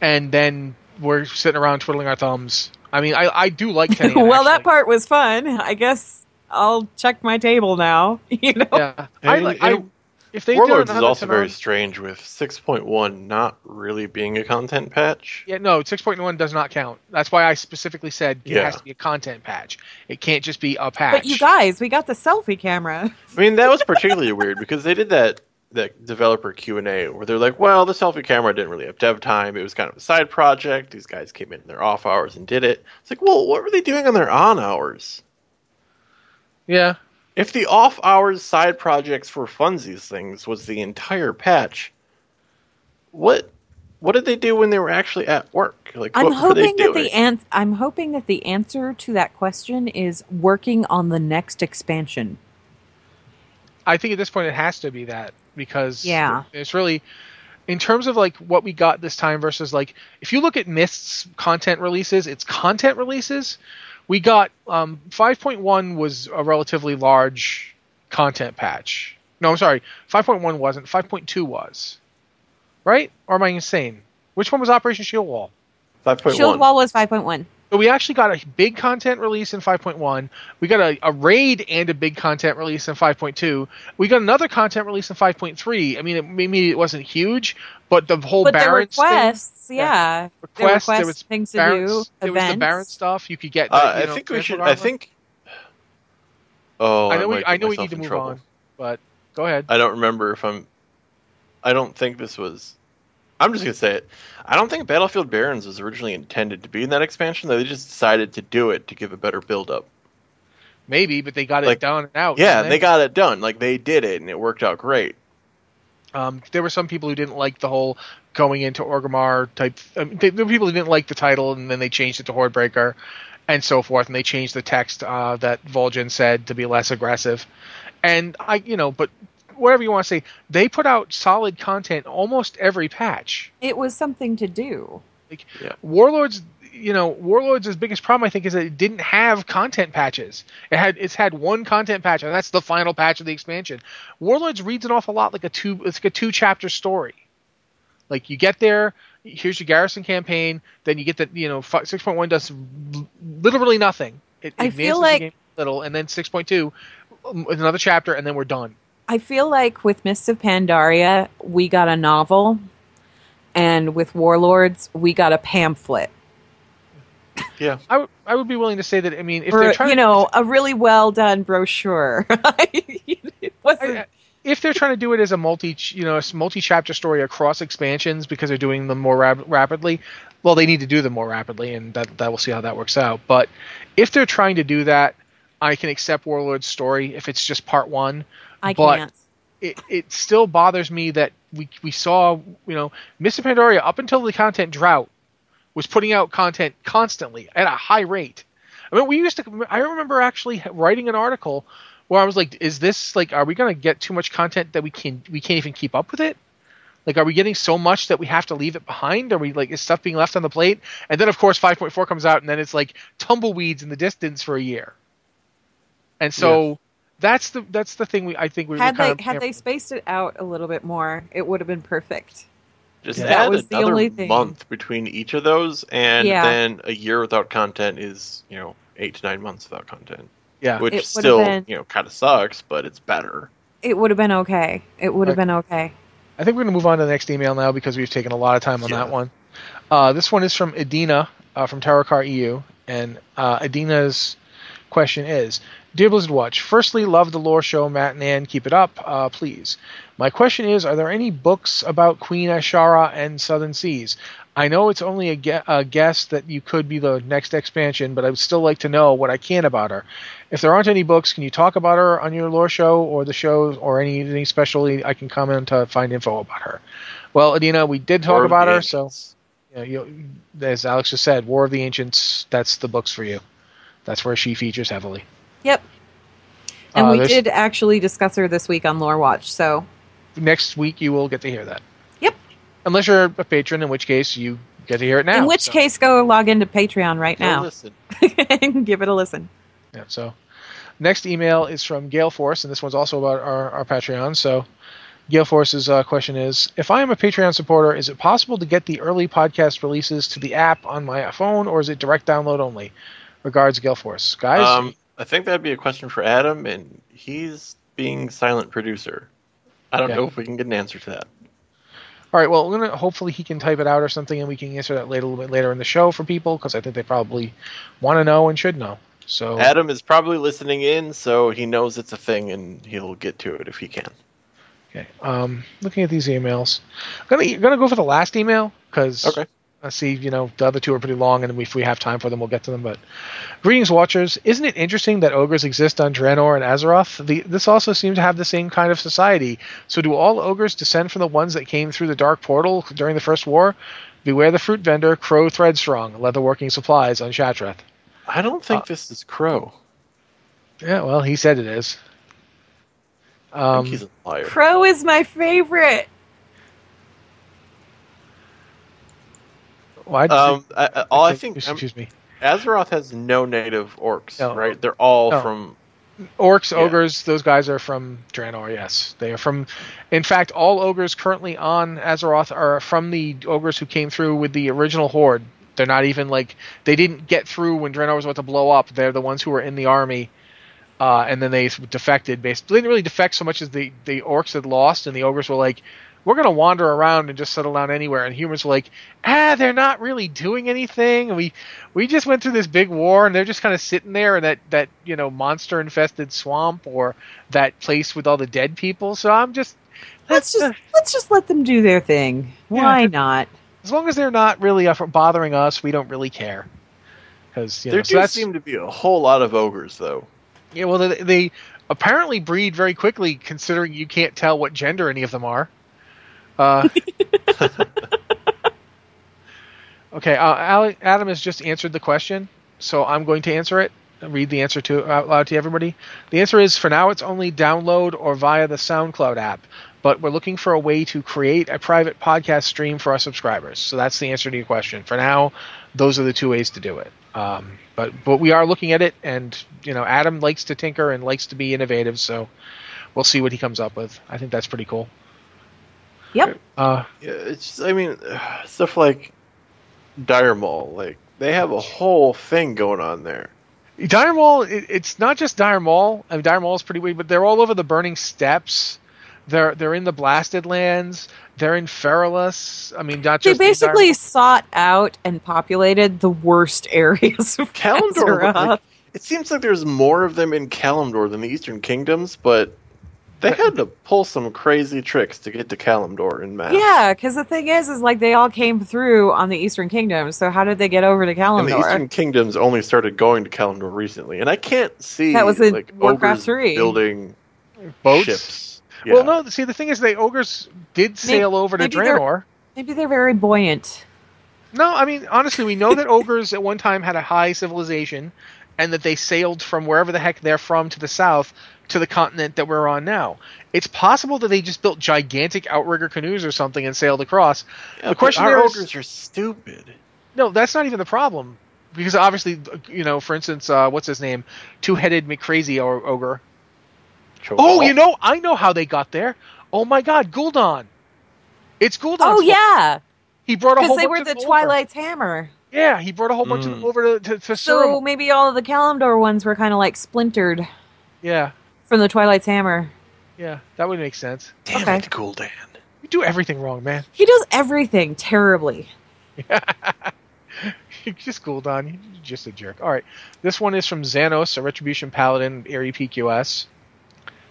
S1: and then we're sitting around twiddling our thumbs. I mean, I I do like *laughs* Tanaan,
S3: well, that part was fun. I guess I'll check my table now, *laughs* you know?
S1: Yeah, I,
S2: And-
S1: like- I
S2: and
S1: if they
S2: Warlords
S1: do
S2: is also very
S1: Tanaan-
S2: strange with 6.1 not really being a content patch.
S1: Yeah, no, six point one does not count. That's why I specifically said it
S2: Yeah.
S1: has to be a content patch. It can't just be a patch.
S3: But you guys, we got the selfie camera.
S2: I mean, that was particularly *laughs* weird because they did that that developer Q and A where they're like, "Well, the selfie camera didn't really have dev time. It was kind of a side project. These guys came in their off hours and did it." It's like, well, what were they doing on their on hours?
S1: yeah,
S2: If the off hours side projects for funsies things was the entire patch, what what did they do when they were actually at work? Like,
S3: I'm
S2: what were they
S3: hoping that the an- I'm hoping that the answer to that question is working on the next expansion.
S1: I think at this point it has to be that because
S3: Yeah.
S1: it's really in terms of like what we got this time versus like if you look at Mist's content releases, its content releases, we got um, 5.1 was a relatively large content patch. No, I'm sorry, 5.1 wasn't. 5.2 was. Right? Or am I insane? Which one was Operation Shield Wall?
S2: Five point
S3: Shield. Wall was 5.1.
S1: So we actually got a big content release in 5.1. We got a, a raid and a big content release in 5.2. We got another content release in 5.3. I mean, it, maybe it wasn't huge, but the whole
S3: But the
S1: Barrens thing-
S3: requests,
S1: Yeah.
S3: yeah. There were
S1: requests, there was
S3: things to do,
S1: there was the
S3: events.
S1: Baron stuff. You could get.
S2: Uh,
S1: you
S2: I think we
S1: Transport
S2: should. I think. Oh,
S1: I know. We, I know we need to move
S2: trouble.
S1: on, but go ahead.
S2: I don't remember if I'm. I don't think this was I'm just gonna say it. I don't think Battlefield Barrens was originally intended to be in that expansion. They just decided to do it to give a better build up.
S1: Maybe, but they got it done and out.
S2: Yeah,
S1: didn't
S2: they got it done. Like they did it, and it worked out great.
S1: Um, there were some people who didn't like the whole going into Orgrimmar type. Um, they, there were people who didn't like the title, and then they changed it to Hordebreaker, and so forth. And they changed the text uh, that Vol'jin said to be less aggressive. And I, you know, but whatever you want to say, they put out solid content almost every patch.
S3: It was something to do.
S1: Like Warlords, you know, Warlords' biggest problem I think is that it didn't have content patches. It had it's had one content patch, and that's the final patch of the expansion. Warlords reads an awful lot like a two it's like a two chapter story. Like you get there, here's your garrison campaign, then you get the you know six point one does literally nothing. It
S3: I
S1: advances
S3: feel
S1: the
S3: like-
S1: game a little, and then six point two, mm, another chapter, and then we're done.
S3: I feel like with Mists of Pandaria, we got a novel, and with Warlords, we got a pamphlet.
S2: Yeah,
S1: I would be willing to say that. I mean, if
S3: or,
S1: they're trying
S3: you
S1: to
S3: know, a really well done brochure. *laughs* it wasn't.
S1: I- if they're trying to do it as a multi, you know, a multi-chapter story across expansions because they're doing them more rap- rapidly, well, they need to do them more rapidly, and that that we'll see how that works out. But if they're trying to do that, I can accept Warlord's story if it's just part one.
S3: I
S1: but-
S3: can't.
S1: It it still bothers me that we we saw, you know, Mists of Pandaria up until the content drought was putting out content constantly at a high rate. I mean, we used to. I remember actually writing an article where I was like, "Is this like? Are we going to get too much content that we can we can't even keep up with it? Like, are we getting so much that we have to leave it behind? Are we like is stuff being left on the plate? And then of course 5.4 comes out, and then it's like tumbleweeds in the distance for a year. And so that's the that's the thing we I think we
S3: Had
S1: were kind
S3: they
S1: of
S3: had they spaced it out a little bit more, it would have been perfect.
S2: just
S1: Yeah.
S3: That
S2: add
S3: was the
S2: another
S3: only thing.
S2: month between each of those, and
S3: Yeah.
S2: then a year without content is you know eight to nine months without content,
S1: yeah.
S2: which still
S3: been-
S2: you know kind of sucks, but it's better.
S3: It would have been okay. It would have
S1: Right.
S3: been okay.
S1: I think we're going to move on to the next email now because we've taken a lot of time on
S2: Yeah.
S1: that one. Uh, this one is from Edina uh, from Terokkar EU, and uh, Edina's question is Dear Blizzard Watch, firstly, love the lore show, Matt and Anne. Keep it up, uh, please. My question is Are there any books about Queen Azshara and Southern Seas? I know it's only a, gue- a guess that you could be the next expansion, but I would still like to know what I can about her. If there aren't any books, can you talk about her on your lore show or the show or any anything especially I can comment to find info about her? Well, Adina, we did talk
S2: War
S1: about her, so you know, you, as Alex just said, War of the Ancients, that's the books for you. That's where she features heavily.
S3: Yep. And
S1: Uh,
S3: we did actually discuss her this week on Lore Watch. So
S1: Next week, you will get to hear that.
S3: Yep.
S1: Unless you're a patron, in which case you get to hear it now.
S3: in which
S1: so,
S3: case, go log into Patreon right
S2: Go
S3: now
S2: listen. *laughs*
S3: and give it a listen.
S1: Yeah, so next email is from Gale Force, and this one's also about our, our Patreon. So Gale Force's uh, question is If I am a Patreon supporter, is it possible to get the early podcast releases to the app on my phone, or is it direct download only? Regards, Gale Force. Guys,
S2: Um, I think that'd be a question for Adam, and he's being silent producer. I don't know if we can get an answer to that.
S1: all right, well, we're gonna, hopefully he can type it out or something, and we can answer that later, a little bit later in the show for people, because I think they probably want to know and should know. So
S2: Adam is probably listening in, so he knows it's a thing, and he'll get to it if he can.
S1: Okay. Um, looking at these emails, I'm gonna gonna go for the last email because
S2: Okay.
S1: I see you know the other two are pretty long, and if we have time for them, we'll get to them. But greetings, watchers. Isn't it interesting that ogres exist on Draenor and Azeroth? The, this also seems to have the same kind of society. So do all ogres descend from the ones that came through the Dark Portal during the First War? Beware the fruit vendor, Crow Threadstrong, leatherworking supplies on Shattrath.
S2: I don't think
S1: Uh,
S2: this is Crow.
S1: Yeah, well, he said it is.
S2: I
S1: Um,
S2: think he's a liar.
S3: Crow is my favorite.
S1: Why
S2: Um, I, I, all I think um,
S1: excuse me.
S2: Azeroth has no native orcs,
S1: No.
S2: right? They're all
S1: No.
S2: from.
S1: Orcs,
S2: Yeah.
S1: ogres, those guys are from Draenor, yes. They are from. In fact, all ogres currently on Azeroth are from the ogres who came through with the original Horde. They're not even like. They didn't get through when Draenor was about to blow up. They're the ones who were in the army. Uh, and then they defected. Basically, they didn't really defect so much as the, the orcs had lost, and the ogres were like, we're going to wander around and just settle down anywhere. And humans are like, ah, they're not really doing anything. And we we just went through this big war, and they're just kind of sitting there in that that you know monster infested swamp or that place with all the dead people. So I'm just
S3: Let's just
S1: uh,
S3: let's let's just let them do their thing. Why
S1: Yeah.
S3: not?
S1: As long as they're not really uh, bothering us, we don't really care. Because you know,
S2: There
S1: so
S2: do seem to be a whole lot of ogres, though.
S1: yeah. Well, they, they apparently breed very quickly, considering you can't tell what gender any of them are. Uh, *laughs* okay, uh, Adam has just answered the question, so I'm going to answer it. Read the answer to out loud to everybody. The answer is for now it's only download or via the SoundCloud app, but we're looking for a way to create a private podcast stream for our subscribers. So that's the answer to your question. For now, those are the two ways to do it. Um, but but we are looking at it, and you know Adam likes to tinker and likes to be innovative, so we'll see what he comes up with. I think that's pretty cool.
S3: Yep.
S1: Uh,
S2: Yeah, it's. I mean, *sighs* stuff like Dire Maul, like they have a whole thing going on there.
S1: Dire Maul, it, it's not just Dire Maul. I mean, Dire Maul is pretty weird, but they're all over the Burning Steppes. They're they're in the Blasted Lands. They're in Feralas. I mean, not
S3: They
S1: just in Dire
S3: basically sought out and populated the worst areas of
S2: Kalimdor, like, it seems like there's more of them in Kalimdor than the Eastern Kingdoms, but they had to pull some crazy tricks to get to Kalimdor in mass.
S3: Yeah, because the thing is, is like they all came through on the Eastern Kingdom. So how did they get over to
S2: And the Eastern Kingdoms only started going to Kalimdor recently, and I can't see
S3: That was in
S2: like
S3: Warcraft 3.
S2: building
S1: boats.
S2: ships.
S1: Well, no. See, the thing is, the ogres did sail over to
S3: maybe they're-
S1: Draenor.
S3: Maybe they're very buoyant.
S1: No, I mean honestly, we know that ogres at one time had a high civilization, and that they sailed from wherever the heck they're from to the south to the continent that we're on now. It's possible that they just built gigantic outrigger canoes or something and sailed across.
S2: Yeah,
S1: the
S2: but
S1: question
S2: our
S1: there is-
S2: ogres are stupid.
S1: No, that's not even the problem, because obviously, you know, for instance, uh, what's his name, two-headed McCrazy o- ogre. Oh, you know, I know how they got there. Oh my God, Gul'dan. It's Gul'dan.
S3: Oh yeah,
S1: he brought a whole
S3: because they were the
S1: them over.
S3: Twilight's hammer.
S1: Yeah, he brought a whole bunch of
S2: Mm.
S1: them over to to, to
S3: So
S1: Surum.
S3: maybe all of the Kalimdor ones were kind of like splintered
S1: Yeah,
S3: from the Twilight's hammer.
S1: yeah, that would make sense.
S2: Damn
S3: Okay.
S2: it, Gul'dan.
S1: You do everything wrong, man.
S3: He does everything terribly.
S1: You're *laughs* just Gul'dan. You're just a jerk. All right, this one is from Xanos, a Retribution Paladin, Airy PQS.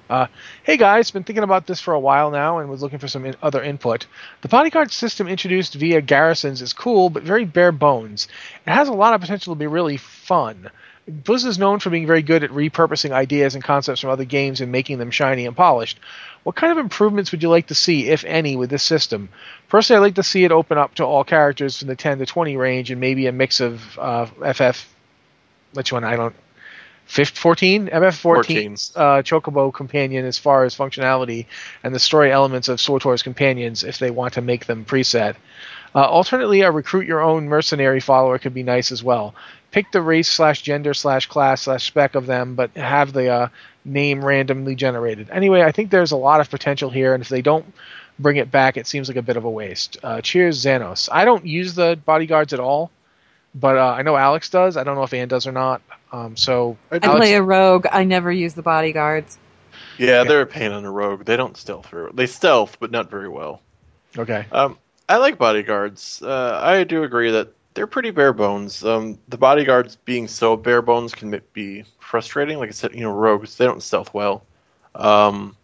S1: Uh, hey guys, been thinking about this for a while now and was looking for some in- other input. The bodyguard system introduced via garrisons is cool, but very bare bones. It has a lot of potential to be really fun. Blizzard is known for being very good at repurposing ideas and concepts from other games and making them shiny and polished. What kind of improvements would you like to see, if any, with this system? Personally, I'd like to see it open up to all characters from the 10 to 20 range and maybe a mix of uh, FF. Which one? I don't. 15, 14? FF14's uh, Chocobo companion as far as functionality and the story elements of SWTOR's companions if they want to make them preset. Uh, alternately, a recruit your own mercenary follower could be nice as well. Pick the race slash gender slash class slash spec of them, but have the uh, name randomly generated. Anyway, I think there's a lot of potential here, and if they don't bring it back, it seems like a bit of a waste. Uh, cheers, Xanos. I don't use the bodyguards at all, but uh, I know Alex does. I don't know if Anne does or not. Um, so
S3: I
S1: Alex-
S3: play a rogue. I never use the bodyguards.
S2: Yeah, they're a pain on a rogue. They don't stealth through. They stealth, but not very well.
S1: okay.
S2: Um, I like bodyguards. Uh, I do agree that they're pretty bare bones. Um, the bodyguards being so bare bones can be frustrating. Like I said, you know, rogues they don't stealth well. Um,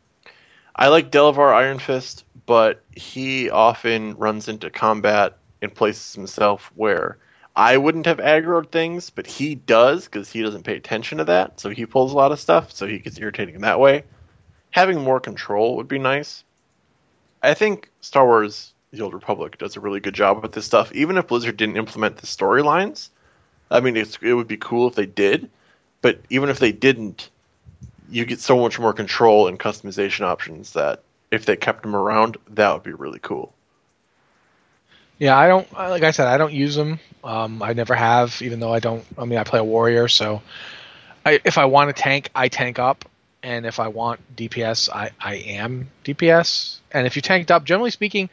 S2: I like Delvar Ironfist, but he often runs into combat and places himself where I wouldn't have aggroed things, but he does because he doesn't pay attention to that. So he pulls a lot of stuff, so he gets irritating in that way. Having more control would be nice. I think Star Wars: The Old Republic does a really good job with this stuff. Even if Blizzard didn't implement the storylines, I mean, it would be cool if they did. But even if they didn't, you get so much more control and customization options that if they kept them around, that would be really cool.
S1: Yeah, I don't. Like I said, I don't use them. Um, I never have, even though I don't. I mean, I play a warrior, so I, if I want to tank, I tank up, and if I want DPS, I, I am DPS. And if you tanked up, generally speaking,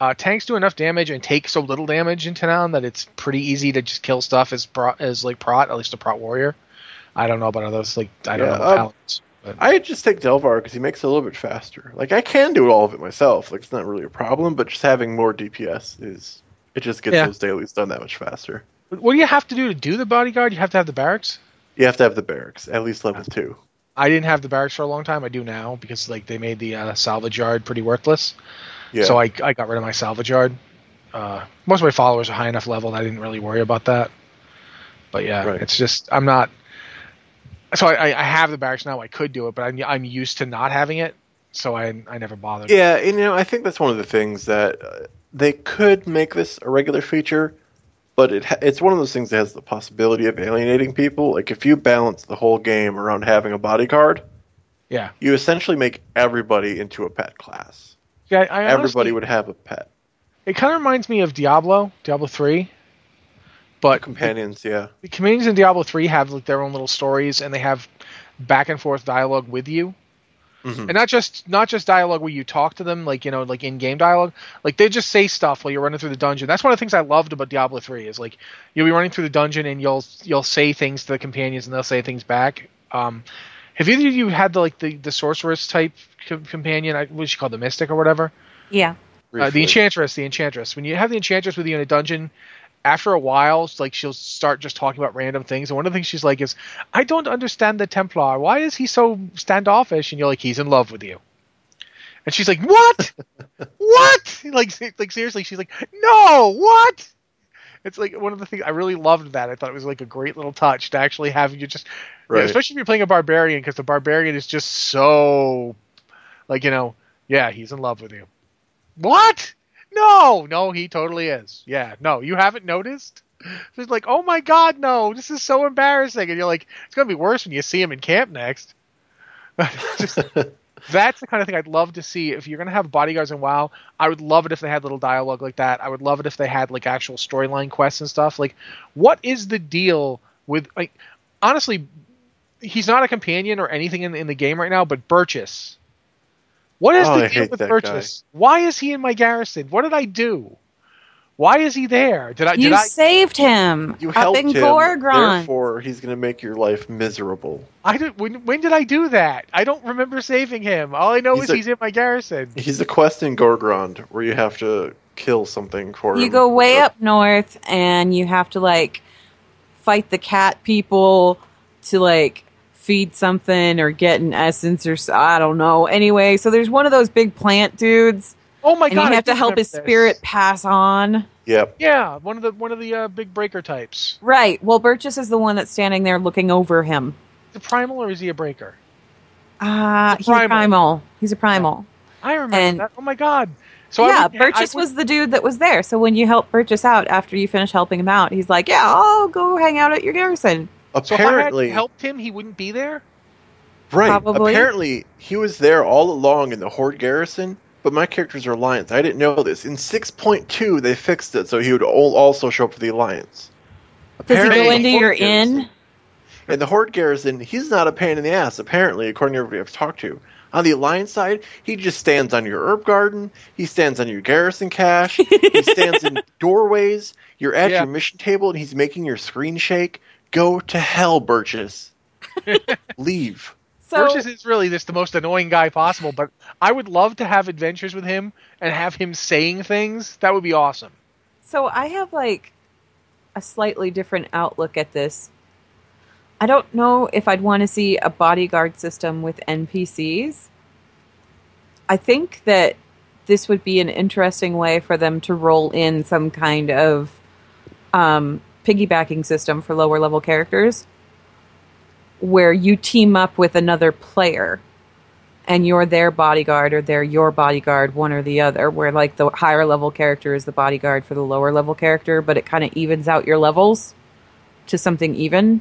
S1: uh, tanks do enough damage and take so little damage in Tanaan that it's pretty easy to just kill stuff as pro, as like prot, at least a prot warrior. I don't know about others. Like I don't
S2: Yeah,
S1: know about
S2: um,
S1: paladins. But
S2: I just take Delvar because he makes it a little bit faster. Like I can do all of it myself. Like it's not really a problem, but just having more DPS is it just gets
S1: Yeah.
S2: those dailies done that much faster.
S1: what do you have to do to do the bodyguard? You have to have the barracks.
S2: You have to have the barracks at least level two.
S1: I didn't have the barracks for a long time. I do now because like they made the uh, salvage yard pretty worthless.
S2: Yeah.
S1: So I I got rid of my salvage yard. Uh, most of my followers are high enough level that I didn't really worry about that. But yeah,
S2: Right.
S1: it's just I'm not. So I, I have the barracks now. I could do it, but I'm I'm used to not having it, so I I never bothered.
S2: Yeah, and you know, I think that's one of the things that uh, they could make this a regular feature, but it ha- it's one of those things that has the possibility of alienating people. Like if you balance the whole game around having a bodyguard,
S1: Yeah,
S2: you essentially make everybody into a pet class.
S1: Yeah. I, I
S2: Everybody would have a pet.
S1: It kind of reminds me of Diablo, Diablo three, but
S2: Companions, yeah.
S1: the communities in Diablo three have like their own little stories, and they have back and forth dialogue with you.
S2: Mhm.
S1: and not just not just dialogue where you talk to them like you know like in game dialogue like they just say stuff while you're running through the dungeon that's one of the things i loved about diablo 3 is like you'll be running through the dungeon and you'll you'll say things to the companions and they'll say things back um have either of you had the like the, the sorceress type com- companion? I, what she called? The mystic or whatever?
S3: Yeah.
S1: uh, the enchantress the enchantress. When you have the enchantress with you in a dungeon after a while like she'll start just talking about random things and one of the things she's like is i don't understand the templar. Why is he so standoffish? And you're like he's in love with you. And she's like what? *laughs* What? *laughs* Like like seriously she's like no! What it's like one of the things i really loved that. I thought it was like a great little touch to actually have you just
S2: Right.
S1: especially if you're playing a barbarian because the barbarian is just so like you know yeah he's in love with you. What? No no he totally is. Yeah no you haven't noticed? It's like oh my god no this is so embarrassing. And you're like it's gonna be worse when you see him in camp next. *laughs* Just- *laughs* that's the kind of thing I'd love to see. If you're gonna have bodyguards in WoW, I would love it if they had little dialogue like that. I would love it if they had like actual storyline quests and stuff. Like, what is the deal with like? Honestly, he's not a companion or anything in, in the game right now, but Burgess. What is
S2: Oh,
S1: the deal with Burgess? Why is he in my garrison? What did I do? Why is he there? Did I?
S3: You
S1: did I?
S3: saved him
S2: You
S3: up
S2: helped
S3: in
S2: him,
S3: Gorgrond.
S2: therefore he's going to make your life miserable.
S1: I did, when, when did I do that? I don't remember saving him. All I know
S2: He's
S1: is
S2: a-
S1: he's in my garrison.
S2: He's a quest in Gorgrond where you have to kill something for him.
S3: You go way up north and you have to like fight the cat people to like feed something or get an essence or I don't know. Anyway, so there's one of those big plant dudes
S1: Oh my
S3: and
S1: god!
S3: you
S1: I
S3: have
S1: do
S3: to help his
S1: this.
S3: spirit pass on.
S2: Yep.
S1: Yeah, one of the one of the uh, big breaker types.
S3: Right. Well, Burgess is the one that's standing there looking over him.
S1: The primal or is he a breaker?
S3: Ah,
S1: He's
S3: he's
S1: a
S3: a
S1: primal.
S3: primal. He's a primal.
S1: I remember
S3: And-
S1: that. Oh my god! So
S3: yeah,
S1: would- I
S3: Burgess
S1: would-
S3: was the dude that was there. So when you help Burgess out after you finish helping him out, he's like, "Yeah, I'll go hang out at your garrison."
S1: So if I
S2: Apparently,
S1: helped him, he wouldn't be there.
S2: right.
S3: Probably.
S2: Apparently, he was there all along in the Horde garrison, but my characters are Alliance. I didn't know this. In 6.2, they fixed it so he would also show up for the Alliance.
S3: Does he go
S2: the
S3: into
S2: Horde
S3: your
S2: garrison-
S3: inn?
S2: In the Horde garrison, he's not a pain in the ass, apparently, according to everybody I've talked to. On the Alliance side, he just stands on your herb garden, he stands on your garrison cache, he stands in *laughs* doorways, you're at
S1: Yeah.
S2: your mission table, and he's making your screen shake. Go to hell, Burgess. *laughs* Leave.
S3: So
S1: Burgess is really just the most annoying guy possible. But I would love to have adventures with him and have him saying things. That would be awesome.
S3: So I have like a slightly different outlook at this. I don't know if I'd want to see a bodyguard system with NPCs. I think that this would be an interesting way for them to roll in some kind of um, piggybacking system for lower level characters where you team up with another player and you're their bodyguard or they're your bodyguard, one or the other, where like the higher level character is the bodyguard for the lower level character, but it kind of evens out your levels to something even.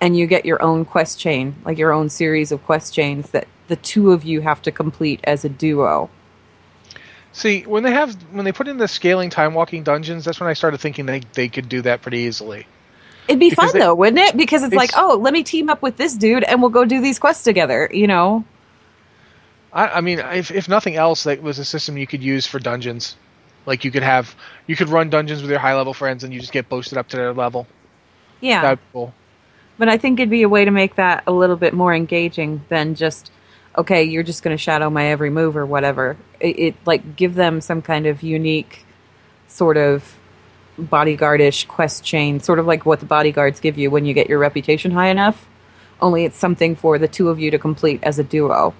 S3: And you get your own quest chain, like your own series of quest chains that the two of you have to complete as a duo.
S1: See, when they have when they put in the scaling Timewalking dungeons, that's when I started thinking they they could do that pretty easily.
S3: It'd be fun
S1: they-
S3: though, wouldn't it? Because it's,
S1: It's-
S3: like, oh, let me team up with this dude and we'll go do these quests together, you know?
S1: I, I mean, if if nothing else, that was a system you could use for dungeons. Like you could have you could run dungeons with your high level friends, and you just get boosted up to their level.
S3: Yeah.
S1: That'd be cool.
S3: But I think it'd be a way to make that a little bit more engaging than just, okay, you're just going to shadow my every move or whatever. It, it like give them some kind of unique, sort of bodyguardish quest chain, sort of like what the bodyguards give you when you get your reputation high enough. Only it's something for the two of you to complete as a duo.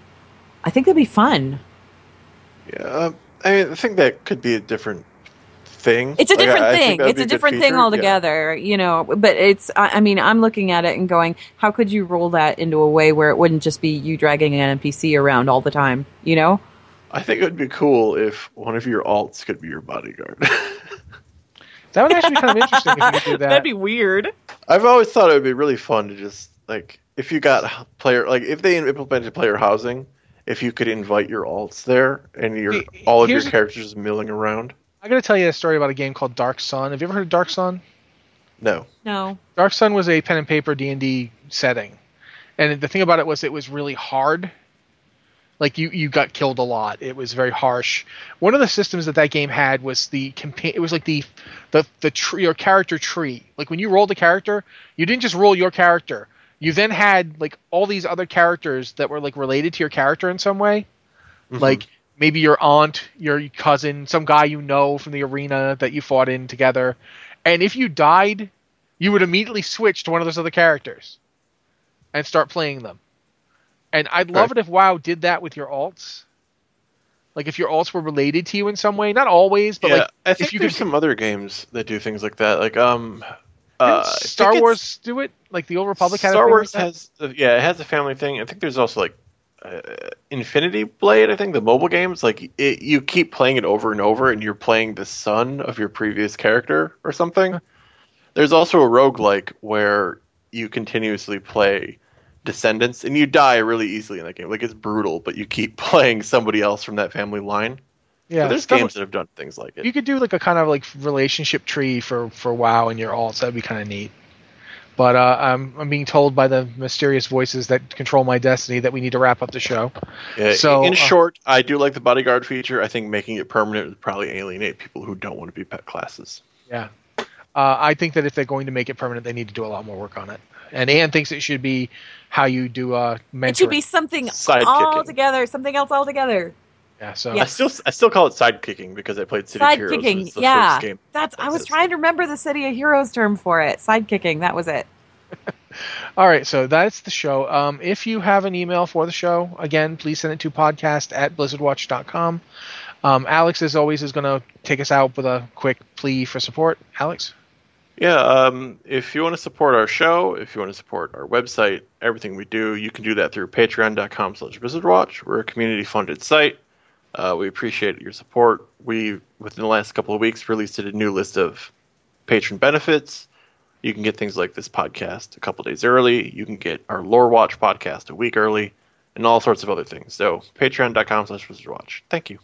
S3: I think that'd be fun.
S2: Yeah, uh, I mean, I think that could be a different thing.
S3: It's a different
S2: I
S3: thing. It's a different
S2: feature.
S3: thing
S2: Yeah.
S3: altogether, you know. But it's, I, I mean, I'm looking at it and going, how could you roll that into a way where it wouldn't just be you dragging an NPC around all the time, you know?
S2: I think it would be cool if one of your alts could be your bodyguard. *laughs*
S1: That would actually be kind of interesting if you could do *laughs* that.
S3: That'd be weird.
S2: I've always thought it would be really fun to just like if you got player like if they implemented player housing, if you could invite your alts there and your
S1: Hey,
S2: all of your
S1: here's-
S2: characters milling around.
S1: I got to tell you a story about a game called Dark Sun. Have you ever heard of Dark Sun?
S2: No,
S3: No.
S1: Dark Sun was a pen and paper D and D setting, and the thing about it was it was really hard. Like you, you got killed a lot. It was very harsh. One of the systems that that game had was the compa- It was like the, the the tree your character tree. Like when you rolled a character, you didn't just roll your character. You then had like all these other characters that were like related to your character in some way.
S2: Mhm.
S1: Like maybe your aunt, your cousin, some guy you know from the arena that you fought in together. And if you died, you would immediately switch to one of those other characters and start playing them. And I'd love
S2: Right.
S1: it if WoW did that with your alts. Like if your alts were related to you in some way, not always, but
S2: yeah,
S1: like
S2: I think
S1: you
S2: there's
S1: could-
S2: some other games that do things like that. Like um, uh,
S1: didn't
S2: I think
S1: Star
S2: it's-
S1: Wars do it? Like the Old Republic
S2: Star
S1: thing
S2: Wars
S1: like
S2: has yeah, it has a family thing. I think there's also like uh, Infinity Blade. I think the mobile games like it, you keep playing it over and over, and you're playing the son of your previous character or something. There's also a roguelike where you continuously play Descendants, and you die really easily in that game. Like it's brutal, but you keep *laughs* playing somebody else from that family line.
S1: Yeah,
S2: so there's games that have done things like it.
S1: You could do like a kind of like relationship tree for for WoW and your alts. That'd be kind of neat. But uh, I'm I'm being told by the mysterious voices that control my destiny that we need to wrap up the show.
S2: Yeah,
S1: So,
S2: in
S1: uh,
S2: short, I do like the bodyguard feature. I think making it permanent would probably alienate people who don't want to be pet classes.
S1: Yeah. Uh, I think that if they're going to make it permanent, they need to do a lot more work on it. And Anne thinks it should be how you do uh, mentoring.
S3: It should be something
S2: Sidekicking.
S3: altogether, something else altogether.
S1: yeah. So
S2: I still I still call it sidekicking because I played City of Heroes.
S3: Sidekicking, yeah.
S2: first game.
S3: That's I was trying to remember the City of Heroes term for it. Sidekicking, that was it. *laughs*
S1: All right, so that's the show. Um, if you have an email for the show, again, please send it to podcast at blizzardwatch.com. Um, Alex, as always, is going to take us out with a quick plea for support. Alex?
S2: Yeah, um, if you want to support our show, if you want to support our website, everything we do, you can do that through patreon.com slash blizzardwatch. We're a community-funded site. Uh, we appreciate your support. We, within the last couple of weeks, released a new list of patron benefits. You can get things like this podcast a couple days early. You can get our Lore Watch podcast a week early, and all sorts of other things. So, patreon.com slash blizzardwatch. Thank you.